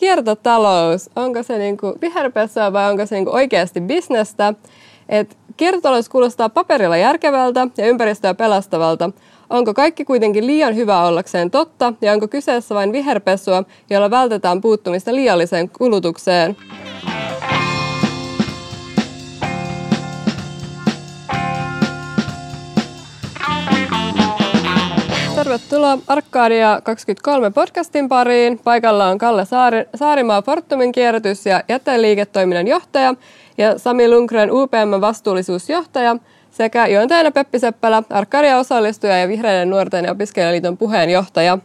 Kiertotalous, onko se niinku viherpesua vai onko se niinku oikeasti bisnestä? Et kiertotalous kuulostaa paperilla järkevältä ja ympäristöä pelastavalta. Onko kaikki kuitenkin liian hyvä ollakseen totta ja onko kyseessä vain viherpesua, jolla vältetään puuttumista liialliseen kulutukseen? Tervetuloa Arkadia 23 podcastin pariin. Paikalla on Kalle Saari, Saarimaa Fortumin kierrätys- ja jäteliiketoiminnan johtaja ja Sami Lundgren UPM vastuullisuusjohtaja sekä Joontaina Peppi Seppälä, Arkadia osallistuja ja Vihreiden nuorten ja opiskelijaliiton puheenjohtaja.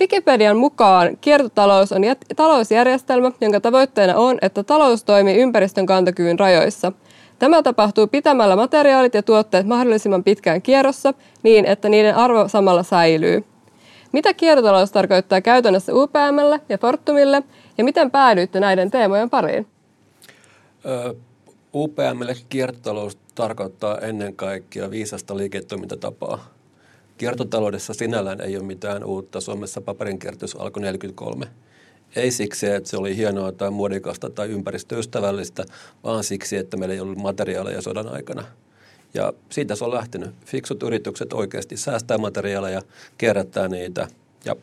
Wikipedian mukaan kiertotalous on talousjärjestelmä, jonka tavoitteena on, että talous toimii ympäristön kantokyvyn rajoissa – Tämä tapahtuu pitämällä materiaalit ja tuotteet mahdollisimman pitkään kierrossa niin, että niiden arvo samalla säilyy. Mitä kiertotalous tarkoittaa käytännössä UPMlle ja Fortumille ja miten päädyitte näiden teemojen pariin? UPMlle kiertotalous tarkoittaa ennen kaikkea viisasta liiketoimintatapaa. Kiertotaloudessa sinällään ei ole mitään uutta. Suomessa paperin kierrätys alkoi 1943. Ei siksi, että se oli hienoa tai muodikasta tai ympäristöystävällistä, vaan siksi, että meillä ei ollut materiaaleja sodan aikana. Ja siitä se on lähtenyt. Fiksut yritykset oikeasti säästää materiaaleja, kierrättää niitä ja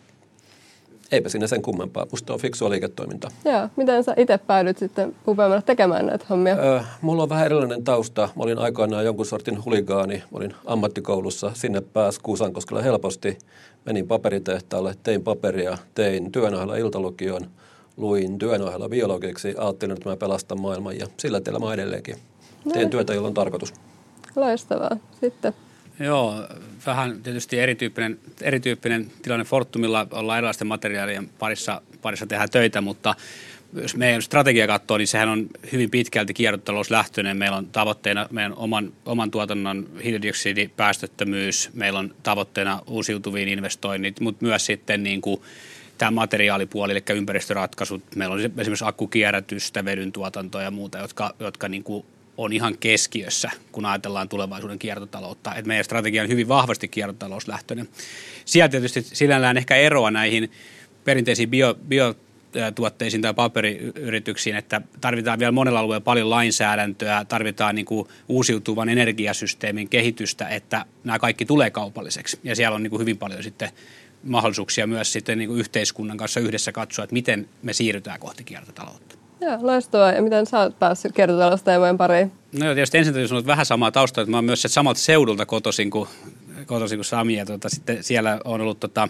eipä siinä sen kummempaa. Musta on fiksua liiketoimintaa. Joo. Miten sä itse päädyit sitten UPMlle tekemään näitä hommia? Öö, mulla on vähän erilainen tausta. Mä olin aikoinaan jonkun sortin huligaani. Mä olin ammattikoulussa. Sinne pääsi Kuusankoskella helposti. Menin paperitehtaalle, tein paperia, tein työn ohella iltalukion, luin työn ohella biologiksi. Ajattelin, että mä pelastan maailman ja sillä tiellä mä edelleenkin. Teen no. työtä, jolla on tarkoitus. Loistavaa. Sitten Joo, vähän tietysti erityyppinen, erityyppinen tilanne Fortumilla. Ollaan erilaisten materiaalien parissa, parissa tehdään töitä, mutta jos meidän strategia katsoo, niin sehän on hyvin pitkälti kiertotalouslähtöinen. Meillä on tavoitteena meidän oman, oman tuotannon hiilidioksidipäästöttömyys, meillä on tavoitteena uusiutuviin investoinnit, mutta myös sitten niin kuin tämä materiaalipuoli, eli ympäristöratkaisut. Meillä on esimerkiksi akkukierrätystä, vedyn tuotantoa ja muuta, jotka, jotka niin kuin on ihan keskiössä, kun ajatellaan tulevaisuuden kiertotaloutta. Et meidän strategia on hyvin vahvasti kiertotalouslähtöinen. Sieltä tietysti sinällään ehkä eroa näihin perinteisiin bio, bio tuotteisiin tai paperiyrityksiin, että tarvitaan vielä monella alueella paljon lainsäädäntöä, tarvitaan niin kuin uusiutuvan energiasysteemin kehitystä, että nämä kaikki tulee kaupalliseksi. Ja siellä on niin kuin hyvin paljon sitten mahdollisuuksia myös sitten niin kuin yhteiskunnan kanssa yhdessä katsoa, että miten me siirrytään kohti kiertotaloutta. Joo, loistavaa. Ja miten sä oot päässyt kiertotalousteemojen pariin? No joo, tietysti ensin täytyy sanoa, että vähän samaa taustaa, että mä oon myös samalta seudulta kotoisin kuin, kotoisin kuin Sami. Ja tota, sitten siellä on ollut tota,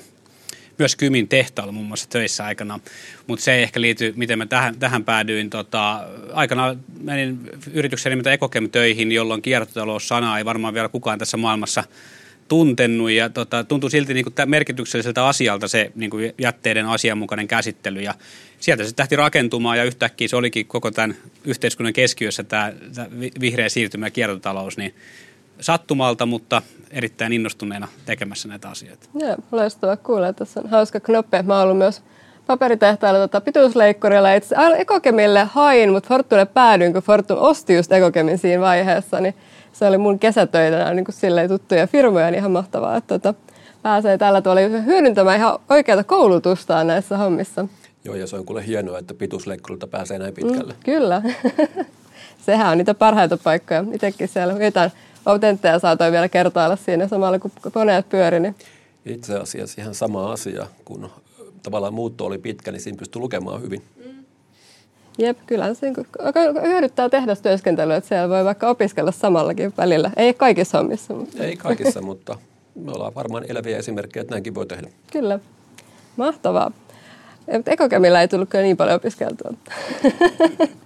myös Kymin tehtaalla muun muassa töissä aikana, mutta se ei ehkä liity, miten mä tähän, tähän päädyin. Tota, aikana menin yritykseen nimeltä Ekokem töihin, jolloin kiertotalous-sanaa ei varmaan vielä kukaan tässä maailmassa – tuntenut ja tota, tuntui silti niin kuin merkitykselliseltä asialta se niin kuin jätteiden asianmukainen käsittely ja sieltä se tähti rakentumaan ja yhtäkkiä se olikin koko tämän yhteiskunnan keskiössä tämä, tämä vihreä siirtymä ja kiertotalous, niin sattumalta, mutta erittäin innostuneena tekemässä näitä asioita. Joo, loistavaa kuulla. Tässä on hauska knoppi. Mä oon ollut myös paperitehtailla tota, pituusleikkurilla. Itse Ekokemille hain, mutta Fortulle päädyin, kun Fortum osti just Ekokemin siinä vaiheessa, niin se oli mun kesätöitä, nämä niin kuin tuttuja firmoja, niin ihan mahtavaa, että tota, pääsee tällä tavalla hyödyntämään ihan oikeata koulutustaan näissä hommissa. Joo, ja se on kuule hienoa, että pituusleikkurilta pääsee näin pitkälle. Mm, kyllä. Sehän on niitä parhaita paikkoja. Itsekin siellä jotain autentteja saatoin vielä kertailla siinä samalla, kun koneet pyöri. Niin. Itse asiassa ihan sama asia, kun tavallaan muutto oli pitkä, niin siinä pystyi lukemaan hyvin. Jep, kyllä se niinku hyödyttää tehdä työskentelyä, että siellä voi vaikka opiskella samallakin välillä. Ei kaikissa hommissa. Mutta. Ei kaikissa, mutta me ollaan varmaan eläviä esimerkkejä, että näinkin voi tehdä. Kyllä. Mahtavaa. Ekokemillä ei tullut kyllä niin paljon opiskeltua.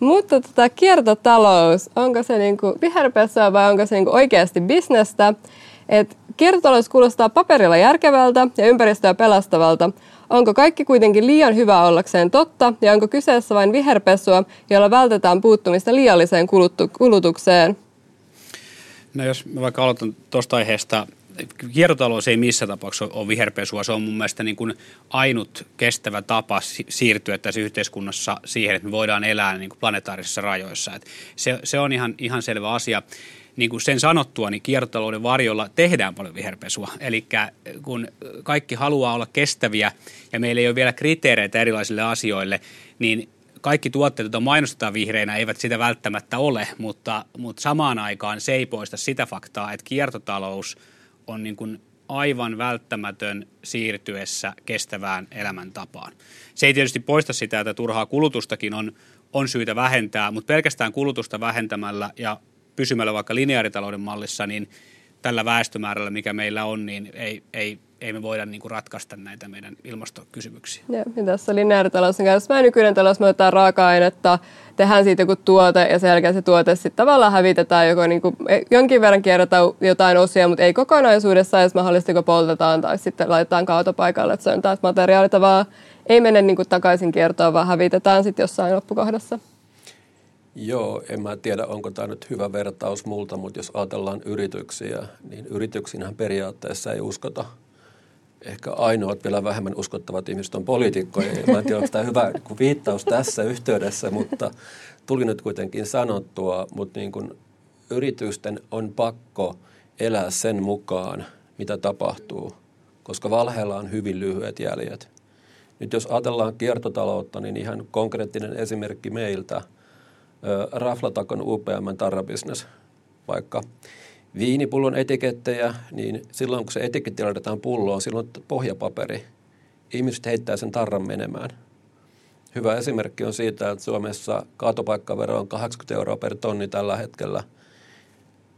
Mutta tota, kiertotalous, onko se niinku viherpesua vai onko se niinku oikeasti bisnestä? Et kiertotalous kuulostaa paperilla järkevältä ja ympäristöä pelastavalta, Onko kaikki kuitenkin liian hyvä ollakseen totta ja onko kyseessä vain viherpesua, jolla vältetään puuttumista liialliseen kulutukseen? No jos mä vaikka aloitan tuosta aiheesta, kiertotalous ei missään tapauksessa ole viherpesua. Se on mun mielestä niin kuin ainut kestävä tapa siirtyä tässä yhteiskunnassa siihen, että me voidaan elää niin kuin planetaarisissa rajoissa. Et se, se on ihan, ihan selvä asia. Niin kuin sen sanottua, niin kiertotalouden varjolla tehdään paljon viherpesua. Eli kun kaikki haluaa olla kestäviä ja meillä ei ole vielä kriteereitä erilaisille asioille, niin kaikki tuotteet, joita mainostetaan vihreinä, eivät sitä välttämättä ole, mutta, mutta samaan aikaan se ei poista sitä faktaa, että kiertotalous on niin kuin aivan välttämätön siirtyessä kestävään elämäntapaan. Se ei tietysti poista sitä, että turhaa kulutustakin on, on syytä vähentää, mutta pelkästään kulutusta vähentämällä ja pysymällä vaikka lineaaritalouden mallissa, niin tällä väestömäärällä, mikä meillä on, niin ei, ei, ei me voida niin kuin ratkaista näitä meidän ilmastokysymyksiä. Ja, ja tässä lineaaritalous on käytössä nykyinen talous, me otetaan raaka-ainetta, tehdään siitä joku tuote ja sen jälkeen se tuote sitten tavallaan hävitetään, joko niin kuin, e, jonkin verran kierrätään jotain osia, mutta ei kokonaisuudessaan, jos mahdollisesti kun poltetaan tai sitten laitetaan kaatopaikalle, että se on taas materiaali tavallaan ei mene niin kuin takaisin kiertoon, vaan hävitetään sitten jossain loppukohdassa. Joo, en mä tiedä, onko tämä nyt hyvä vertaus multa, mutta jos ajatellaan yrityksiä, niin yrityksiinhän periaatteessa ei uskota. Ehkä ainoat vielä vähemmän uskottavat ihmiset on poliitikkoja. Mä en tiedä, onko tämä hyvä viittaus tässä yhteydessä, mutta tuli nyt kuitenkin sanottua, mutta niin kuin yritysten on pakko elää sen mukaan, mitä tapahtuu, koska valheella on hyvin lyhyet jäljet. Nyt jos ajatellaan kiertotaloutta, niin ihan konkreettinen esimerkki meiltä – Raflatakon UPM tarrabisnes, vaikka viinipullon etikettejä, niin silloin kun se etiketti laitetaan pulloon, silloin pohjapaperi. Ihmiset heittää sen tarran menemään. Hyvä esimerkki on siitä, että Suomessa kaatopaikkavero on 80 euroa per tonni tällä hetkellä.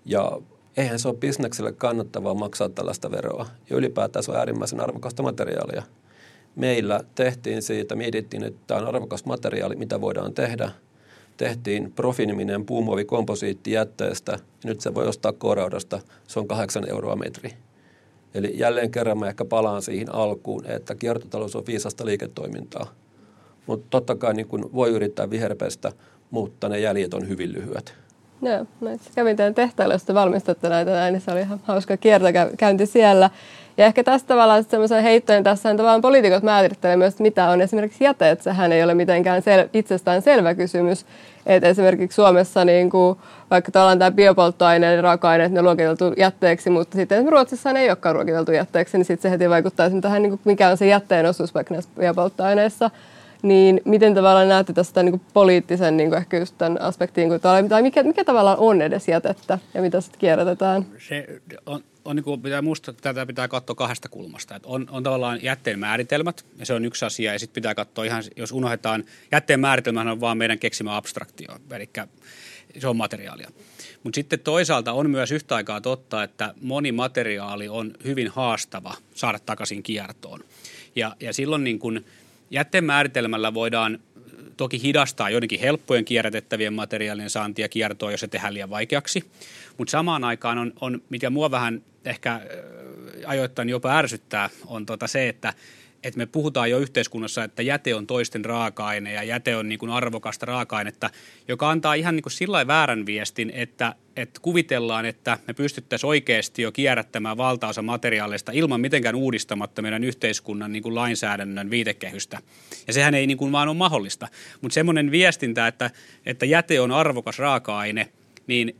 Ja eihän se ole bisnekselle kannattavaa maksaa tällaista veroa. Ja ylipäätään se on äärimmäisen arvokasta materiaalia. Meillä tehtiin siitä, mietittiin, että tämä on arvokas materiaali, mitä voidaan tehdä – tehtiin profiniminen puumuovikomposiitti jätteestä nyt se voi ostaa koraudasta. Se on kahdeksan euroa metri. Eli jälleen kerran mä ehkä palaan siihen alkuun, että kiertotalous on viisasta liiketoimintaa. Mutta totta kai niin kun voi yrittää viherpestä, mutta ne jäljet on hyvin lyhyet. Joo, no, kävin teidän tehtailla, josta valmistatte näitä näin, niin se oli ihan hauska kiertokäynti siellä. Ja ehkä tästä tavallaan semmoisen heittojen tässä on tavallaan poliitikot määrittelee myös, mitä on esimerkiksi jäte, että sehän ei ole mitenkään sel- itsestään selvä kysymys. Että esimerkiksi Suomessa niin kuin, vaikka tavallaan tämä biopolttoaineiden raaka-aineet, ne on luokiteltu jätteeksi, mutta sitten Ruotsissa ne ei olekaan luokiteltu jätteeksi, niin sitten se heti vaikuttaa tähän, niin kuin, mikä on se jätteen osuus vaikka näissä biopolttoaineissa. Niin miten tavallaan näette tästä niin kuin poliittisen niin kuin ehkä just tämän aspektiin, kuin, tai mikä, mikä tavallaan on edes jätettä ja mitä sitten kierrätetään? Se on, on niin kuin pitää muistaa, että tätä pitää katsoa kahdesta kulmasta. Että on, on tavallaan jätteen määritelmät, ja se on yksi asia, ja sitten pitää katsoa ihan, jos unohdetaan, jätteen määritelmä on vaan meidän keksimä abstraktio, eli se on materiaalia. Mutta sitten toisaalta on myös yhtä aikaa totta, että moni materiaali on hyvin haastava saada takaisin kiertoon. Ja, ja silloin niin kun jätteen määritelmällä voidaan toki hidastaa joidenkin helppojen kierrätettävien materiaalien saantia kiertoa, jos se tehdään liian vaikeaksi. Mutta samaan aikaan on, on, mikä mua vähän ehkä ajoittain jopa ärsyttää, on tota se, että että me puhutaan jo yhteiskunnassa, että jäte on toisten raaka-aine ja jäte on niin kuin arvokasta raaka-ainetta, joka antaa ihan niin kuin sillä väärän viestin, että, että kuvitellaan, että me pystyttäisiin oikeasti jo kierrättämään valtaosa materiaaleista ilman mitenkään uudistamatta meidän yhteiskunnan niin kuin lainsäädännön viitekehystä. Ja sehän ei niin kuin vaan ole mahdollista. Mutta semmoinen viestintä, että, että jäte on arvokas raaka-aine, niin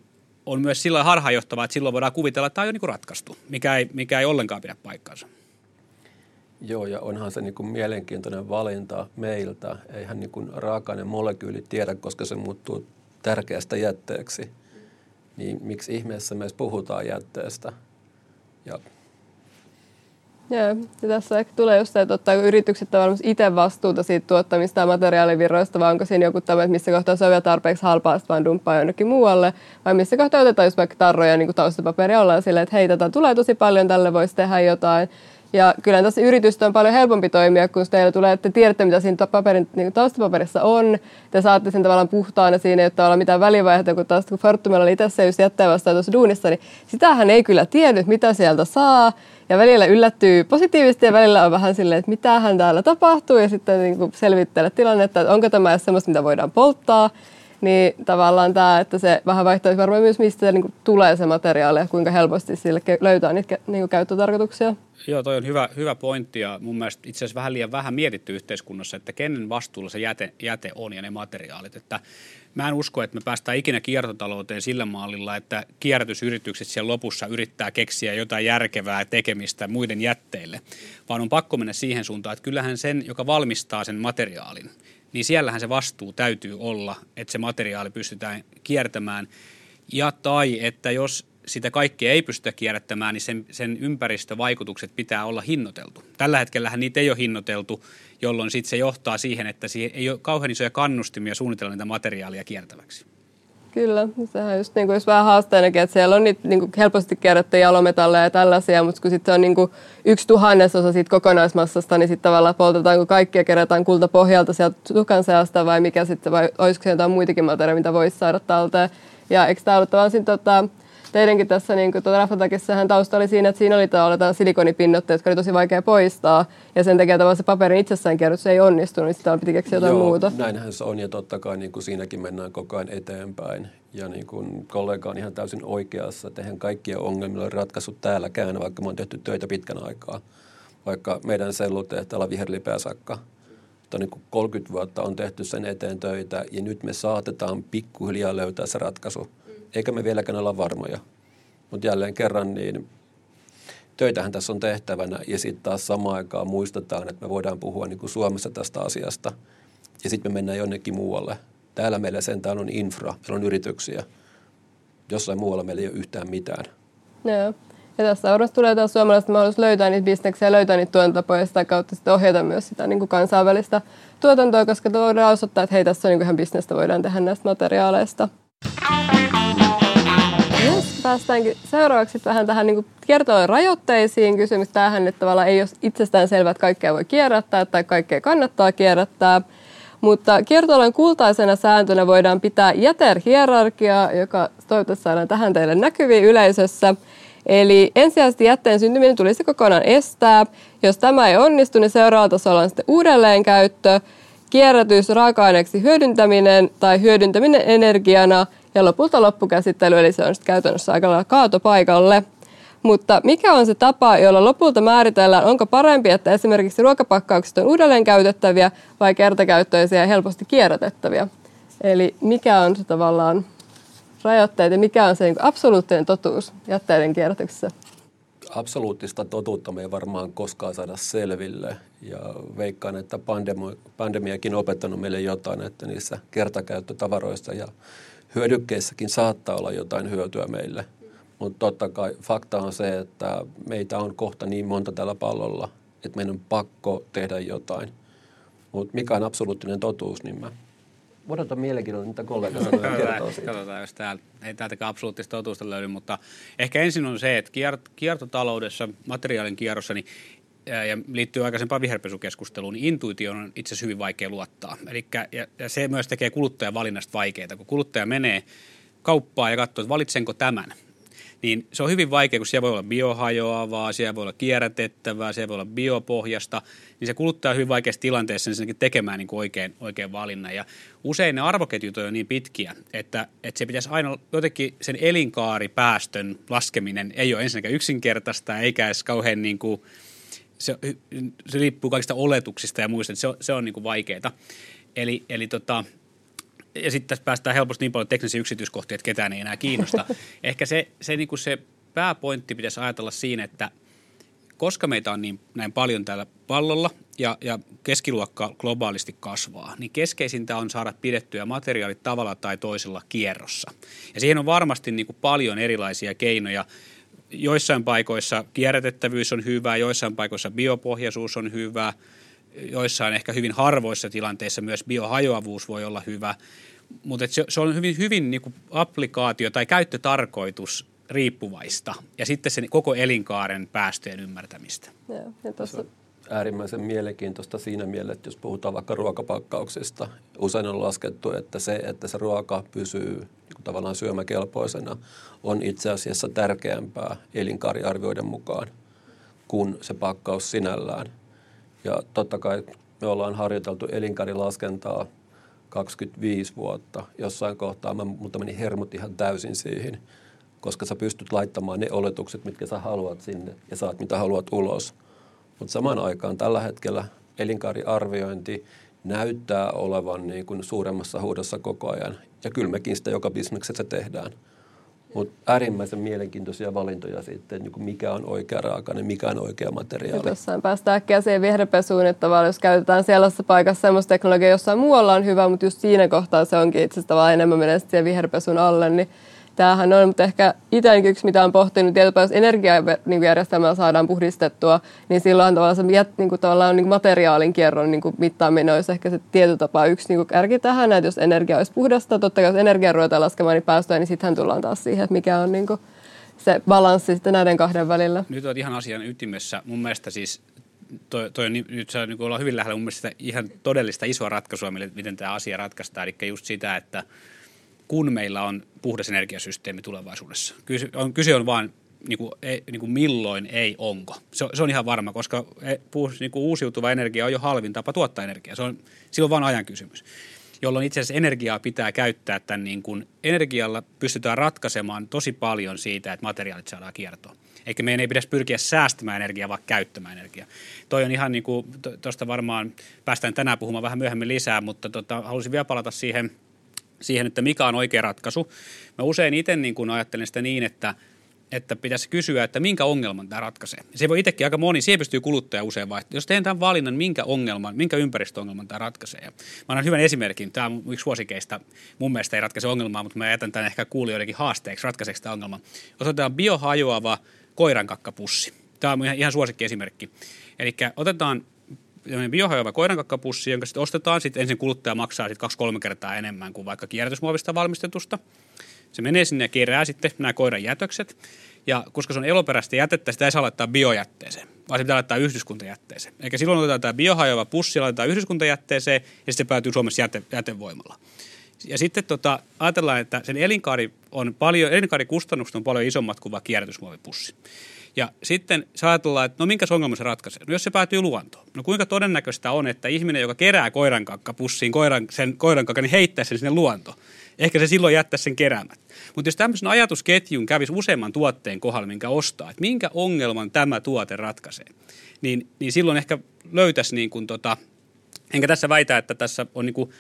on myös sillä harhaanjohtavaa, että silloin voidaan kuvitella, että tämä on jo niin kuin ratkaistu, mikä ei, mikä ei ollenkaan pidä paikkaansa. Joo, ja onhan se niin kuin mielenkiintoinen valinta meiltä. Eihän niin kuin raaka molekyyli tiedä, koska se muuttuu tärkeästä jätteeksi. Niin miksi ihmeessä me puhutaan jätteestä? Ja Joo, ja tässä ehkä tulee just se, että ottaako yritykset tavallaan itse vastuuta siitä tuottamista materiaalivirroista, vai onko siinä joku tämä, että missä kohtaa se on vielä tarpeeksi halpaa, että vaan dumppaa jonnekin muualle, vai missä kohtaa otetaan just vaikka tarroja niin taustapaperia ollaan silleen, että hei, tätä tulee tosi paljon, tälle voisi tehdä jotain. Ja kyllä tässä yritystä on paljon helpompi toimia, kun teille tulee, että tiedätte, mitä siinä paperin, niin taustapaperissa on. Te saatte sen tavallaan puhtaana, siinä ole tavallaan mitään välivaihetta, kun taas kun Fortumilla oli itse se just jättää vastaan tuossa duunissa, niin sitähän ei kyllä tiennyt, mitä sieltä saa. Ja välillä yllättyy positiivisesti ja välillä on vähän silleen, että mitähän täällä tapahtuu ja sitten niin kuin selvittelee tilannetta, että onko tämä semmoista, mitä voidaan polttaa. niin tavallaan tämä, että se vähän vaihtaisi varmaan myös, mistä se niin tulee se materiaali ja kuinka helposti sille löytää niitä niin käyttötarkoituksia. Joo, toi on hyvä, hyvä pointti ja mun mielestä itse asiassa vähän liian vähän mietitty yhteiskunnassa, että kenen vastuulla se jäte, jäte on ja ne materiaalit. Että mä en usko, että me päästään ikinä kiertotalouteen sillä mallilla, että kierrätysyritykset siellä lopussa yrittää keksiä jotain järkevää tekemistä muiden jätteille, vaan on pakko mennä siihen suuntaan, että kyllähän sen, joka valmistaa sen materiaalin, niin siellähän se vastuu täytyy olla, että se materiaali pystytään kiertämään. Ja tai, että jos sitä kaikkea ei pystytä kierrättämään, niin sen, sen ympäristövaikutukset pitää olla hinnoiteltu. Tällä hetkellä niitä ei ole hinnoiteltu, jolloin sitten se johtaa siihen, että siihen ei ole kauhean isoja kannustimia suunnitella niitä materiaalia kiertäväksi. Kyllä, sehän just niin kuin, jos vähän haasteenakin, että siellä on niitä niin kuin helposti kierrättyjä jalometalleja ja tällaisia, mutta kun sitten se on niin kuin yksi tuhannesosa siitä kokonaismassasta, niin sitten tavallaan poltetaanko kaikkia kerätään kultapohjalta sieltä tukan seasta vai mikä sitten, vai olisiko se jotain muitakin materiaaleja, mitä voisi saada talteen. Ja eikö tämä ollut tavallaan tota, teidänkin tässä niin kuin, tuota tausta oli siinä, että siinä oli tavallaan silikonipinnotteet, jotka oli tosi vaikea poistaa. Ja sen takia tavallaan se paperin itsessään kierrätys ei onnistunut, niin sitten piti keksiä jotain Joo, muuta. näinhän se on ja totta kai niin kuin siinäkin mennään koko ajan eteenpäin. Ja niin kuin kollega on ihan täysin oikeassa, että eihän kaikkia ongelmilla ole ratkaissut täälläkään, vaikka me on tehty töitä pitkän aikaa. Vaikka meidän sellutehtaalla viherlipeä sakka niin kuin 30 vuotta on tehty sen eteen töitä ja nyt me saatetaan pikkuhiljaa löytää se ratkaisu eikä me vieläkään olla varmoja. Mutta jälleen kerran, niin töitähän tässä on tehtävänä ja sitten taas samaan aikaan muistetaan, että me voidaan puhua niin kuin Suomessa tästä asiasta ja sitten me mennään jonnekin muualle. Täällä meillä sentään on infra, meillä on yrityksiä. Jossain muualla meillä ei ole yhtään mitään. Joo. Ja tässä varmasti tulee taas suomalaista mahdollisuus löytää niitä bisneksiä löytää niitä tuotantotapoja ja sitä kautta sitten ohjata myös sitä niin kuin kansainvälistä tuotantoa, koska voidaan osoittaa, että hei, tässä on niin kuin ihan bisnestä voidaan tehdä näistä materiaaleista. Yes, päästäänkin seuraavaksi vähän tähän niin kiertotalouden rajoitteisiin. Kysymys tähän, että tavallaan ei ole itsestään selvää, että kaikkea voi kierrättää tai kaikkea kannattaa kierrättää. Mutta kiertotalouden kultaisena sääntönä voidaan pitää jäterhierarkiaa, joka toivottavasti saadaan tähän teille näkyviin yleisössä. Eli ensisijaisesti jätteen syntyminen tulisi kokonaan estää. Jos tämä ei onnistu, niin seuraavalla tasolla on sitten uudelleenkäyttö, kierrätys, raaka-aineeksi hyödyntäminen tai hyödyntäminen energiana – ja lopulta loppukäsittely, eli se on sitten käytännössä aika lailla kaatopaikalle. Mutta mikä on se tapa, jolla lopulta määritellään, onko parempi, että esimerkiksi ruokapakkaukset on uudelleen käytettäviä vai kertakäyttöisiä ja helposti kierrätettäviä? Eli mikä on se tavallaan rajoitteet ja mikä on se niin absoluuttinen totuus jätteiden kierrätyksessä? Absoluuttista totuutta me ei varmaan koskaan saada selville. Ja veikkaan, että pandemi- pandemiakin on opettanut meille jotain, että niissä kertakäyttötavaroissa ja hyödykkeissäkin saattaa olla jotain hyötyä meille. Mutta totta kai fakta on se, että meitä on kohta niin monta tällä pallolla, että meidän on pakko tehdä jotain. Mutta mikä on absoluuttinen totuus, niin mä odotan mielenkiinnolla, mitä kollega sanoo kertoo siitä. Katsotaan, jos täällä, ei täältäkään absoluuttista totuusta löydy, mutta ehkä ensin on se, että kiertotaloudessa, materiaalin kierrossa, niin ja liittyy aikaisempaan viherpesukeskusteluun, niin intuitio on itse asiassa hyvin vaikea luottaa. Elikkä, ja, ja se myös tekee kuluttajan valinnasta vaikeaa. Kun kuluttaja menee kauppaan ja katsoo, että valitsenko tämän, niin se on hyvin vaikea, kun siellä voi olla biohajoavaa, siellä voi olla kierrätettävää, siellä voi olla biopohjasta, niin se kuluttaa hyvin vaikeassa tilanteessa ensinnäkin tekemään niin kuin oikein, oikein valinnan. Ja usein ne arvoketjut on niin pitkiä, että, että se pitäisi aina jotenkin sen elinkaaripäästön laskeminen ei ole ensinnäkään yksinkertaista eikä edes kauhean niin kuin, se, se riippuu kaikista oletuksista ja muista, että se on, se on niin kuin vaikeaa. Eli, eli tota, ja sitten tässä päästään helposti niin paljon teknisiä yksityiskohtia, että ketään ei enää kiinnosta. Ehkä se, se, niin kuin se pääpointti pitäisi ajatella siinä, että koska meitä on niin näin paljon täällä pallolla ja, ja keskiluokka globaalisti kasvaa, niin keskeisintä on saada pidettyä materiaalit tavalla tai toisella kierrossa. Ja siihen on varmasti niin kuin paljon erilaisia keinoja joissain paikoissa kierrätettävyys on hyvä, joissain paikoissa biopohjaisuus on hyvä, joissain ehkä hyvin harvoissa tilanteissa myös biohajoavuus voi olla hyvä, mutta se, se on hyvin, hyvin niin kuin applikaatio tai käyttötarkoitus riippuvaista ja sitten sen koko elinkaaren päästöjen ymmärtämistä. Joo, ja tossa... äärimmäisen mielenkiintoista siinä mielessä, että jos puhutaan vaikka ruokapakkauksista, usein on laskettu, että se, että se ruoka pysyy niin tavallaan syömäkelpoisena, on itse asiassa tärkeämpää elinkaariarvioiden mukaan kuin se pakkaus sinällään. Ja totta kai me ollaan harjoiteltu elinkaarilaskentaa 25 vuotta. Jossain kohtaa mä, mutta meni hermot ihan täysin siihen, koska sä pystyt laittamaan ne oletukset, mitkä sä haluat sinne ja saat mitä haluat ulos. Mutta samaan aikaan tällä hetkellä elinkaariarviointi näyttää olevan niin kuin suuremmassa huudossa koko ajan. Ja kyllä mekin sitä joka bisneksessä tehdään. Mutta äärimmäisen mielenkiintoisia valintoja sitten, niin mikä on oikea raaka mikä on oikea materiaali. Jossain päästään äkkiä siihen viherpesuun, että jos käytetään sellaisessa paikassa sellaista teknologiaa, jossain muualla on hyvä, mutta just siinä kohtaa se onkin itse asiassa enemmän menee siihen viherpesun alle, niin tämähän on, mutta ehkä itse yksi, mitä on pohtinut, että jos energiajärjestelmää saadaan puhdistettua, niin silloin tavallaan se niin kuin, tavallaan, niin kuin materiaalin kierron niin kuin mittaaminen olisi ehkä se tietyllä tapaa yksi niin kuin kärki tähän, että jos energia olisi puhdasta, totta kai jos energia ruvetaan laskemaan niin päästöjä, niin sittenhän tullaan taas siihen, että mikä on niin kuin se balanssi sitten näiden kahden välillä. Nyt on ihan asian ytimessä. Mun mielestä siis toi, toi nyt saa niin olla hyvin lähellä mun mielestä ihan todellista isoa ratkaisua, miten tämä asia ratkaistaan. Eli just sitä, että kun meillä on puhdas energiasysteemi tulevaisuudessa. Kyse on, kyse on vain niin kuin, ei, niin kuin milloin, ei onko. Se, se on ihan varma, koska e, niin kuin uusiutuva energia on jo halvin tapa tuottaa energiaa. Se on, silloin vain ajan kysymys jolloin itse asiassa energiaa pitää käyttää tämän niin kuin, energialla pystytään ratkaisemaan tosi paljon siitä, että materiaalit saadaan kiertoon. Eikä meidän ei pitäisi pyrkiä säästämään energiaa, vaan käyttämään energiaa. Toi on ihan niin kuin, tuosta varmaan päästään tänään puhumaan vähän myöhemmin lisää, mutta tota, haluaisin vielä palata siihen – siihen, että mikä on oikea ratkaisu. Mä usein itse niin kuin ajattelen sitä niin, että että pitäisi kysyä, että minkä ongelman tämä ratkaisee. Se voi itsekin aika moni, siihen pystyy kuluttaja usein vaihtaa. Jos teen tämän valinnan, minkä ongelman, minkä ympäristöongelman tämä ratkaisee. Mä annan hyvän esimerkin. Tämä on yksi vuosikeista. Mun mielestä ei ratkaise ongelmaa, mutta mä jätän tämän ehkä kuulijoidenkin haasteeksi, ratkaiseeko tämä ongelma. Otetaan biohajoava koirankakkapussi. Tämä on ihan suosikki esimerkki. Eli otetaan biohajoava koirankakkapussi, jonka sitten ostetaan, sitten ensin kuluttaja maksaa sitten kaksi-kolme kertaa enemmän kuin vaikka kierrätysmuovista valmistetusta. Se menee sinne ja kerää sitten nämä koiran jätökset. Ja koska se on eloperäistä jätettä, sitä ei saa laittaa biojätteeseen, vaan se pitää laittaa yhdyskuntajätteeseen. Eikä silloin otetaan tämä biohajoava pussi ja laitetaan yhdyskuntajätteeseen ja sitten se päätyy Suomessa jäte, jätevoimalla. Ja sitten tota, ajatellaan, että sen elinkaari on paljon, elinkaarikustannukset on paljon isommat kuin vaikka kierrätysmuovipussi. Ja sitten ajatellaan, että no minkä ongelma se ratkaisee? No jos se päätyy luontoon. No kuinka todennäköistä on, että ihminen, joka kerää pussiin koiran, sen koirankakka, niin heittää sen sinne luontoon. Ehkä se silloin jättäisi sen keräämät. Mutta jos tämmöisen ajatusketjun kävisi useamman tuotteen kohdalla, minkä ostaa, että minkä ongelman tämä tuote ratkaisee, niin, niin silloin ehkä löytäisi niin kuin tota, enkä tässä väitä, että tässä on niin kuin,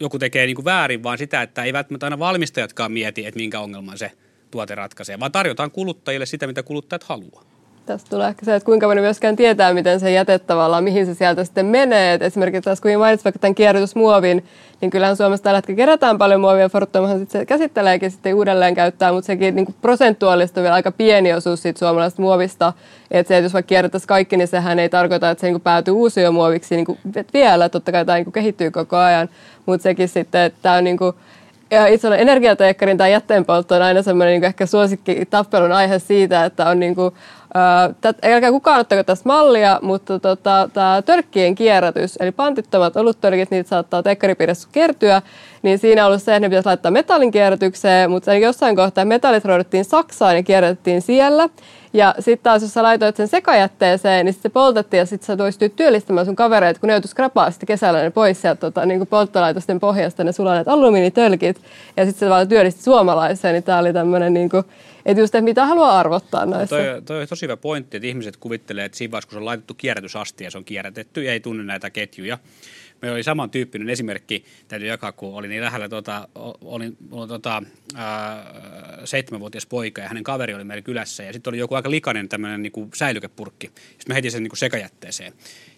joku tekee niin kuin väärin, vaan sitä, että ei välttämättä aina valmistajatkaan mieti, että minkä ongelman se tuote ratkaisee, vaan tarjotaan kuluttajille sitä, mitä kuluttajat haluaa. Tästä tulee ehkä se, että kuinka moni myöskään tietää, miten se jäte tavallaan, mihin se sieltä sitten menee. Et esimerkiksi tässä, kun mainitsit vaikka tämän kierrätysmuovin, niin kyllähän Suomessa tällä hetkellä kerätään paljon muovia. Fortumhan sitten se käsitteleekin sitten uudelleen käyttää, mutta sekin niin prosentuaalisesti on vielä aika pieni osuus siitä suomalaisesta muovista. Että se, että jos vaikka kierrättäisiin kaikki, niin sehän ei tarkoita, että se niin päätyy uusiomuoviksi niin kuin vielä. Totta kai tämä niin kehittyy koko ajan, mutta sekin sitten, että tämä on niin kuin, ja itse olen energiateekkarin tai jätteenpoltto on aina semmoinen niin ehkä suosikki tappelun aihe siitä, että on niin kuin, äh, älkää kukaan ottako tästä mallia, mutta tota, tämä törkkien kierrätys, eli pantittomat oluttörkit, niitä saattaa teekkaripiirissä kertyä, niin siinä on ollut se, että ne pitäisi laittaa metallin kierrätykseen, mutta jossain kohtaa metallit roudettiin Saksaan ja kierrätettiin siellä. Ja sitten taas, jos sä laitoit sen sekajätteeseen, niin sit se poltettiin ja sitten sä toistuit työllistämään sun kavereita, kun ne joutuisi skrapaa sitten kesällä ne pois sieltä tota, niin polttolaitosten pohjasta ne sulaneet alumiinitölkit. Ja sitten se vaan työllisti suomalaiseen, niin tämä oli tämmöinen, niin kuin, että just, että mitä haluaa arvottaa näissä. Toi, toi on tosi hyvä pointti, että ihmiset kuvittelee, että siinä vaiheessa, kun se on laitettu kierrätysasti ja se on kierrätetty ja ei tunne näitä ketjuja, Meillä oli samantyyppinen esimerkki, täytyy jakaa, kun oli niin lähellä, tota, olin, olin tota, ää, seitsemänvuotias poika ja hänen kaveri oli meillä kylässä ja sitten oli joku aika likainen tämmöinen niin säilykepurkki. Sitten mä heitin sen niin kuin sekajätteeseen.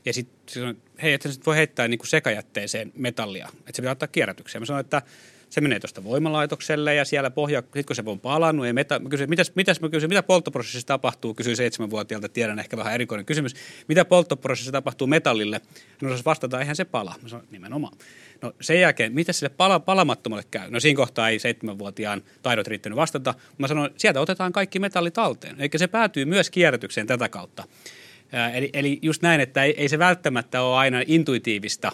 Ja sitten sanoin, hei, että voi heittää niin sekajätteeseen metallia, että se pitää ottaa kierrätykseen. Mä sanoin, että se menee tuosta voimalaitokselle ja siellä pohja, sit kun se on palannut, ja meta, mä kysyin, mitäs, mitäs mä kysyin, mitä polttoprosessissa tapahtuu, kysyin seitsemänvuotiaalta, tiedän ehkä vähän erikoinen kysymys, mitä polttoprosessissa tapahtuu metallille, hän osasi vastata, eihän se pala, mä sanoin, nimenomaan. No sen jälkeen, mitä sille pala, palamattomalle käy? No siinä kohtaa ei seitsemänvuotiaan taidot riittänyt vastata. Mä sanoin, sieltä otetaan kaikki metallit talteen, eikä se päätyy myös kierrätykseen tätä kautta. Eli, eli just näin, että ei, ei se välttämättä ole aina intuitiivista,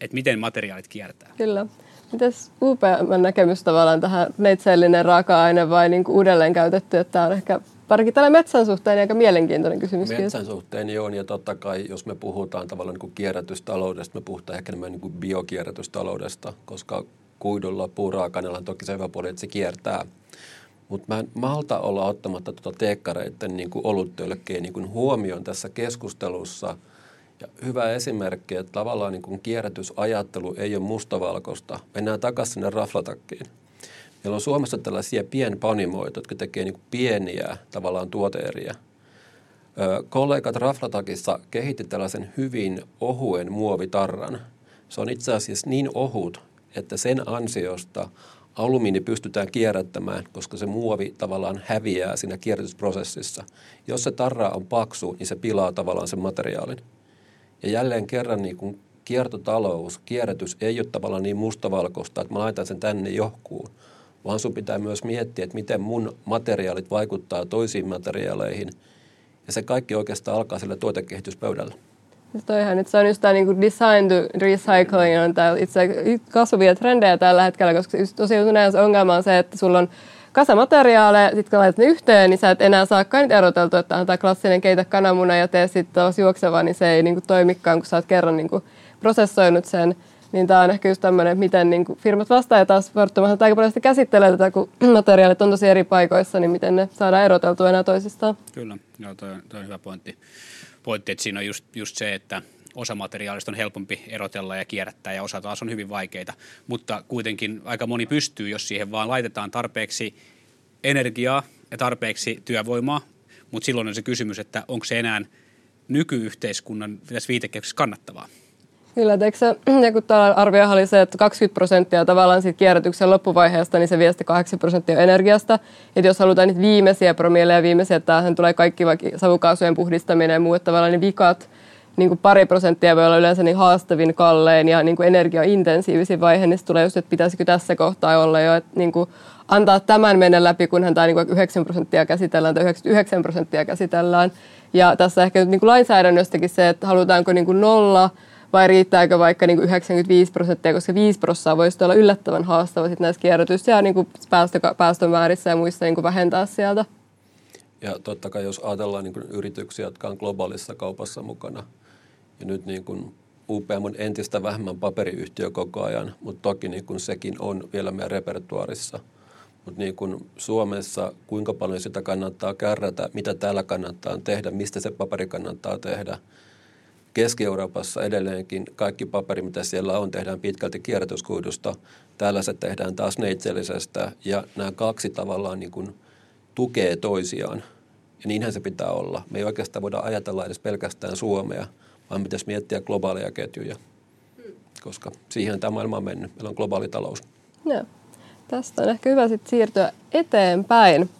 että miten materiaalit kiertää. Kyllä. Mitäs UPM näkemys tavallaan tähän neitsellinen raaka-aine vai niin kuin uudelleen käytetty, että tämä on ehkä varsinkin tällä metsän suhteen aika mielenkiintoinen kysymys. Metsän suhteen joo, ja totta kai jos me puhutaan tavallaan niin kuin kierrätystaloudesta, me puhutaan ehkä enemmän niin kuin biokierrätystaloudesta, koska kuidulla puuraakaneella on toki se hyvä puoli, että se kiertää. Mutta mä en malta olla ottamatta tuota teekkareiden niin kuin niin kuin huomioon tässä keskustelussa. Ja hyvä esimerkki, että tavallaan niin kuin kierrätysajattelu ei ole mustavalkoista. Mennään takaisin sinne raflatakkiin. Meillä on Suomessa tällaisia pienpanimoita, jotka tekee niin pieniä tavallaan tuoteeriä. Kollegat Raflatakissa kehitti tällaisen hyvin ohuen muovitarran. Se on itse asiassa niin ohut, että sen ansiosta alumiini pystytään kierrättämään, koska se muovi tavallaan häviää siinä kierrätysprosessissa. Jos se tarra on paksu, niin se pilaa tavallaan sen materiaalin. Ja jälleen kerran niin kuin kiertotalous, kierrätys ei ole tavallaan niin mustavalkoista, että mä laitan sen tänne johkuun, vaan sun pitää myös miettiä, että miten mun materiaalit vaikuttaa toisiin materiaaleihin. Ja se kaikki oikeastaan alkaa sillä tuotekehityspöydällä. Toihan nyt se on just tämä niin design to recycling on tää itse kasvavia trendejä tällä hetkellä, koska just tosi ongelma on se, että sulla on kasa materiaaleja, sitten kun laitat ne yhteen, niin sä et enää saakaan niitä eroteltua, että on tämä klassinen keitä kananmuna ja tee sitten taas juokseva, niin se ei niin kuin toimikaan, kun sä oot kerran niin kuin prosessoinut sen. Niin tämä on ehkä just tämmöinen, miten niin kuin firmat vastaa ja taas Fortumahan aika paljon sitä käsittelee tätä, kun materiaalit on tosi eri paikoissa, niin miten ne saadaan eroteltua enää toisistaan. Kyllä, joo, toi, toi on hyvä pointti pointti, että siinä on just, just se, että osa materiaalista on helpompi erotella ja kierrättää ja osa taas on hyvin vaikeita. Mutta kuitenkin aika moni pystyy, jos siihen vaan laitetaan tarpeeksi energiaa ja tarpeeksi työvoimaa. Mutta silloin on se kysymys, että onko se enää nykyyhteiskunnan tässä viitekehyksessä kannattavaa. Kyllä, eikö se, kun täällä arvio oli se, että 20 prosenttia tavallaan siitä kierrätyksen loppuvaiheesta, niin se viesti 8 prosenttia energiasta. Että jos halutaan niitä viimeisiä promilleja viimeisiä, että tämähän tulee kaikki vaikka savukaasujen puhdistaminen ja muut tavallaan niin vikat, niin kuin pari prosenttia voi olla yleensä niin haastavin, kallein ja niin kuin energiaintensiivisin vaihe, niin tulee just, että pitäisikö tässä kohtaa olla jo, että niin kuin antaa tämän mennä läpi, kunhan tämä niin 9 prosenttia käsitellään tai 99 prosenttia käsitellään. Ja tässä ehkä niin kuin lainsäädännöstäkin se, että halutaanko niin kuin nolla vai riittääkö vaikka niin kuin 95 prosenttia, koska 5 prosenttia voisi olla yllättävän haastava sit näissä kierrätys- ja niin kuin päästö, päästömäärissä ja muissa niin kuin vähentää sieltä. Ja totta kai jos ajatellaan niin kuin yrityksiä, jotka on globaalissa kaupassa mukana, ja nyt niin kuin UPM on entistä vähemmän paperiyhtiö koko ajan, mutta toki niin kuin sekin on vielä meidän repertuarissa. Mutta niin kuin Suomessa, kuinka paljon sitä kannattaa kärrätä, mitä täällä kannattaa tehdä, mistä se paperi kannattaa tehdä – Keski-Euroopassa edelleenkin kaikki paperi, mitä siellä on, tehdään pitkälti kierrätyskuidusta. Täällä se tehdään taas neitsellisestä ja nämä kaksi tavallaan niin kuin tukee toisiaan. Ja niinhän se pitää olla. Me ei oikeastaan voida ajatella edes pelkästään Suomea, vaan pitäisi miettiä globaaleja ketjuja, koska siihen tämä maailma on mennyt. Meillä on globaali talous. Joo. Tästä on ehkä hyvä sitten siirtyä eteenpäin.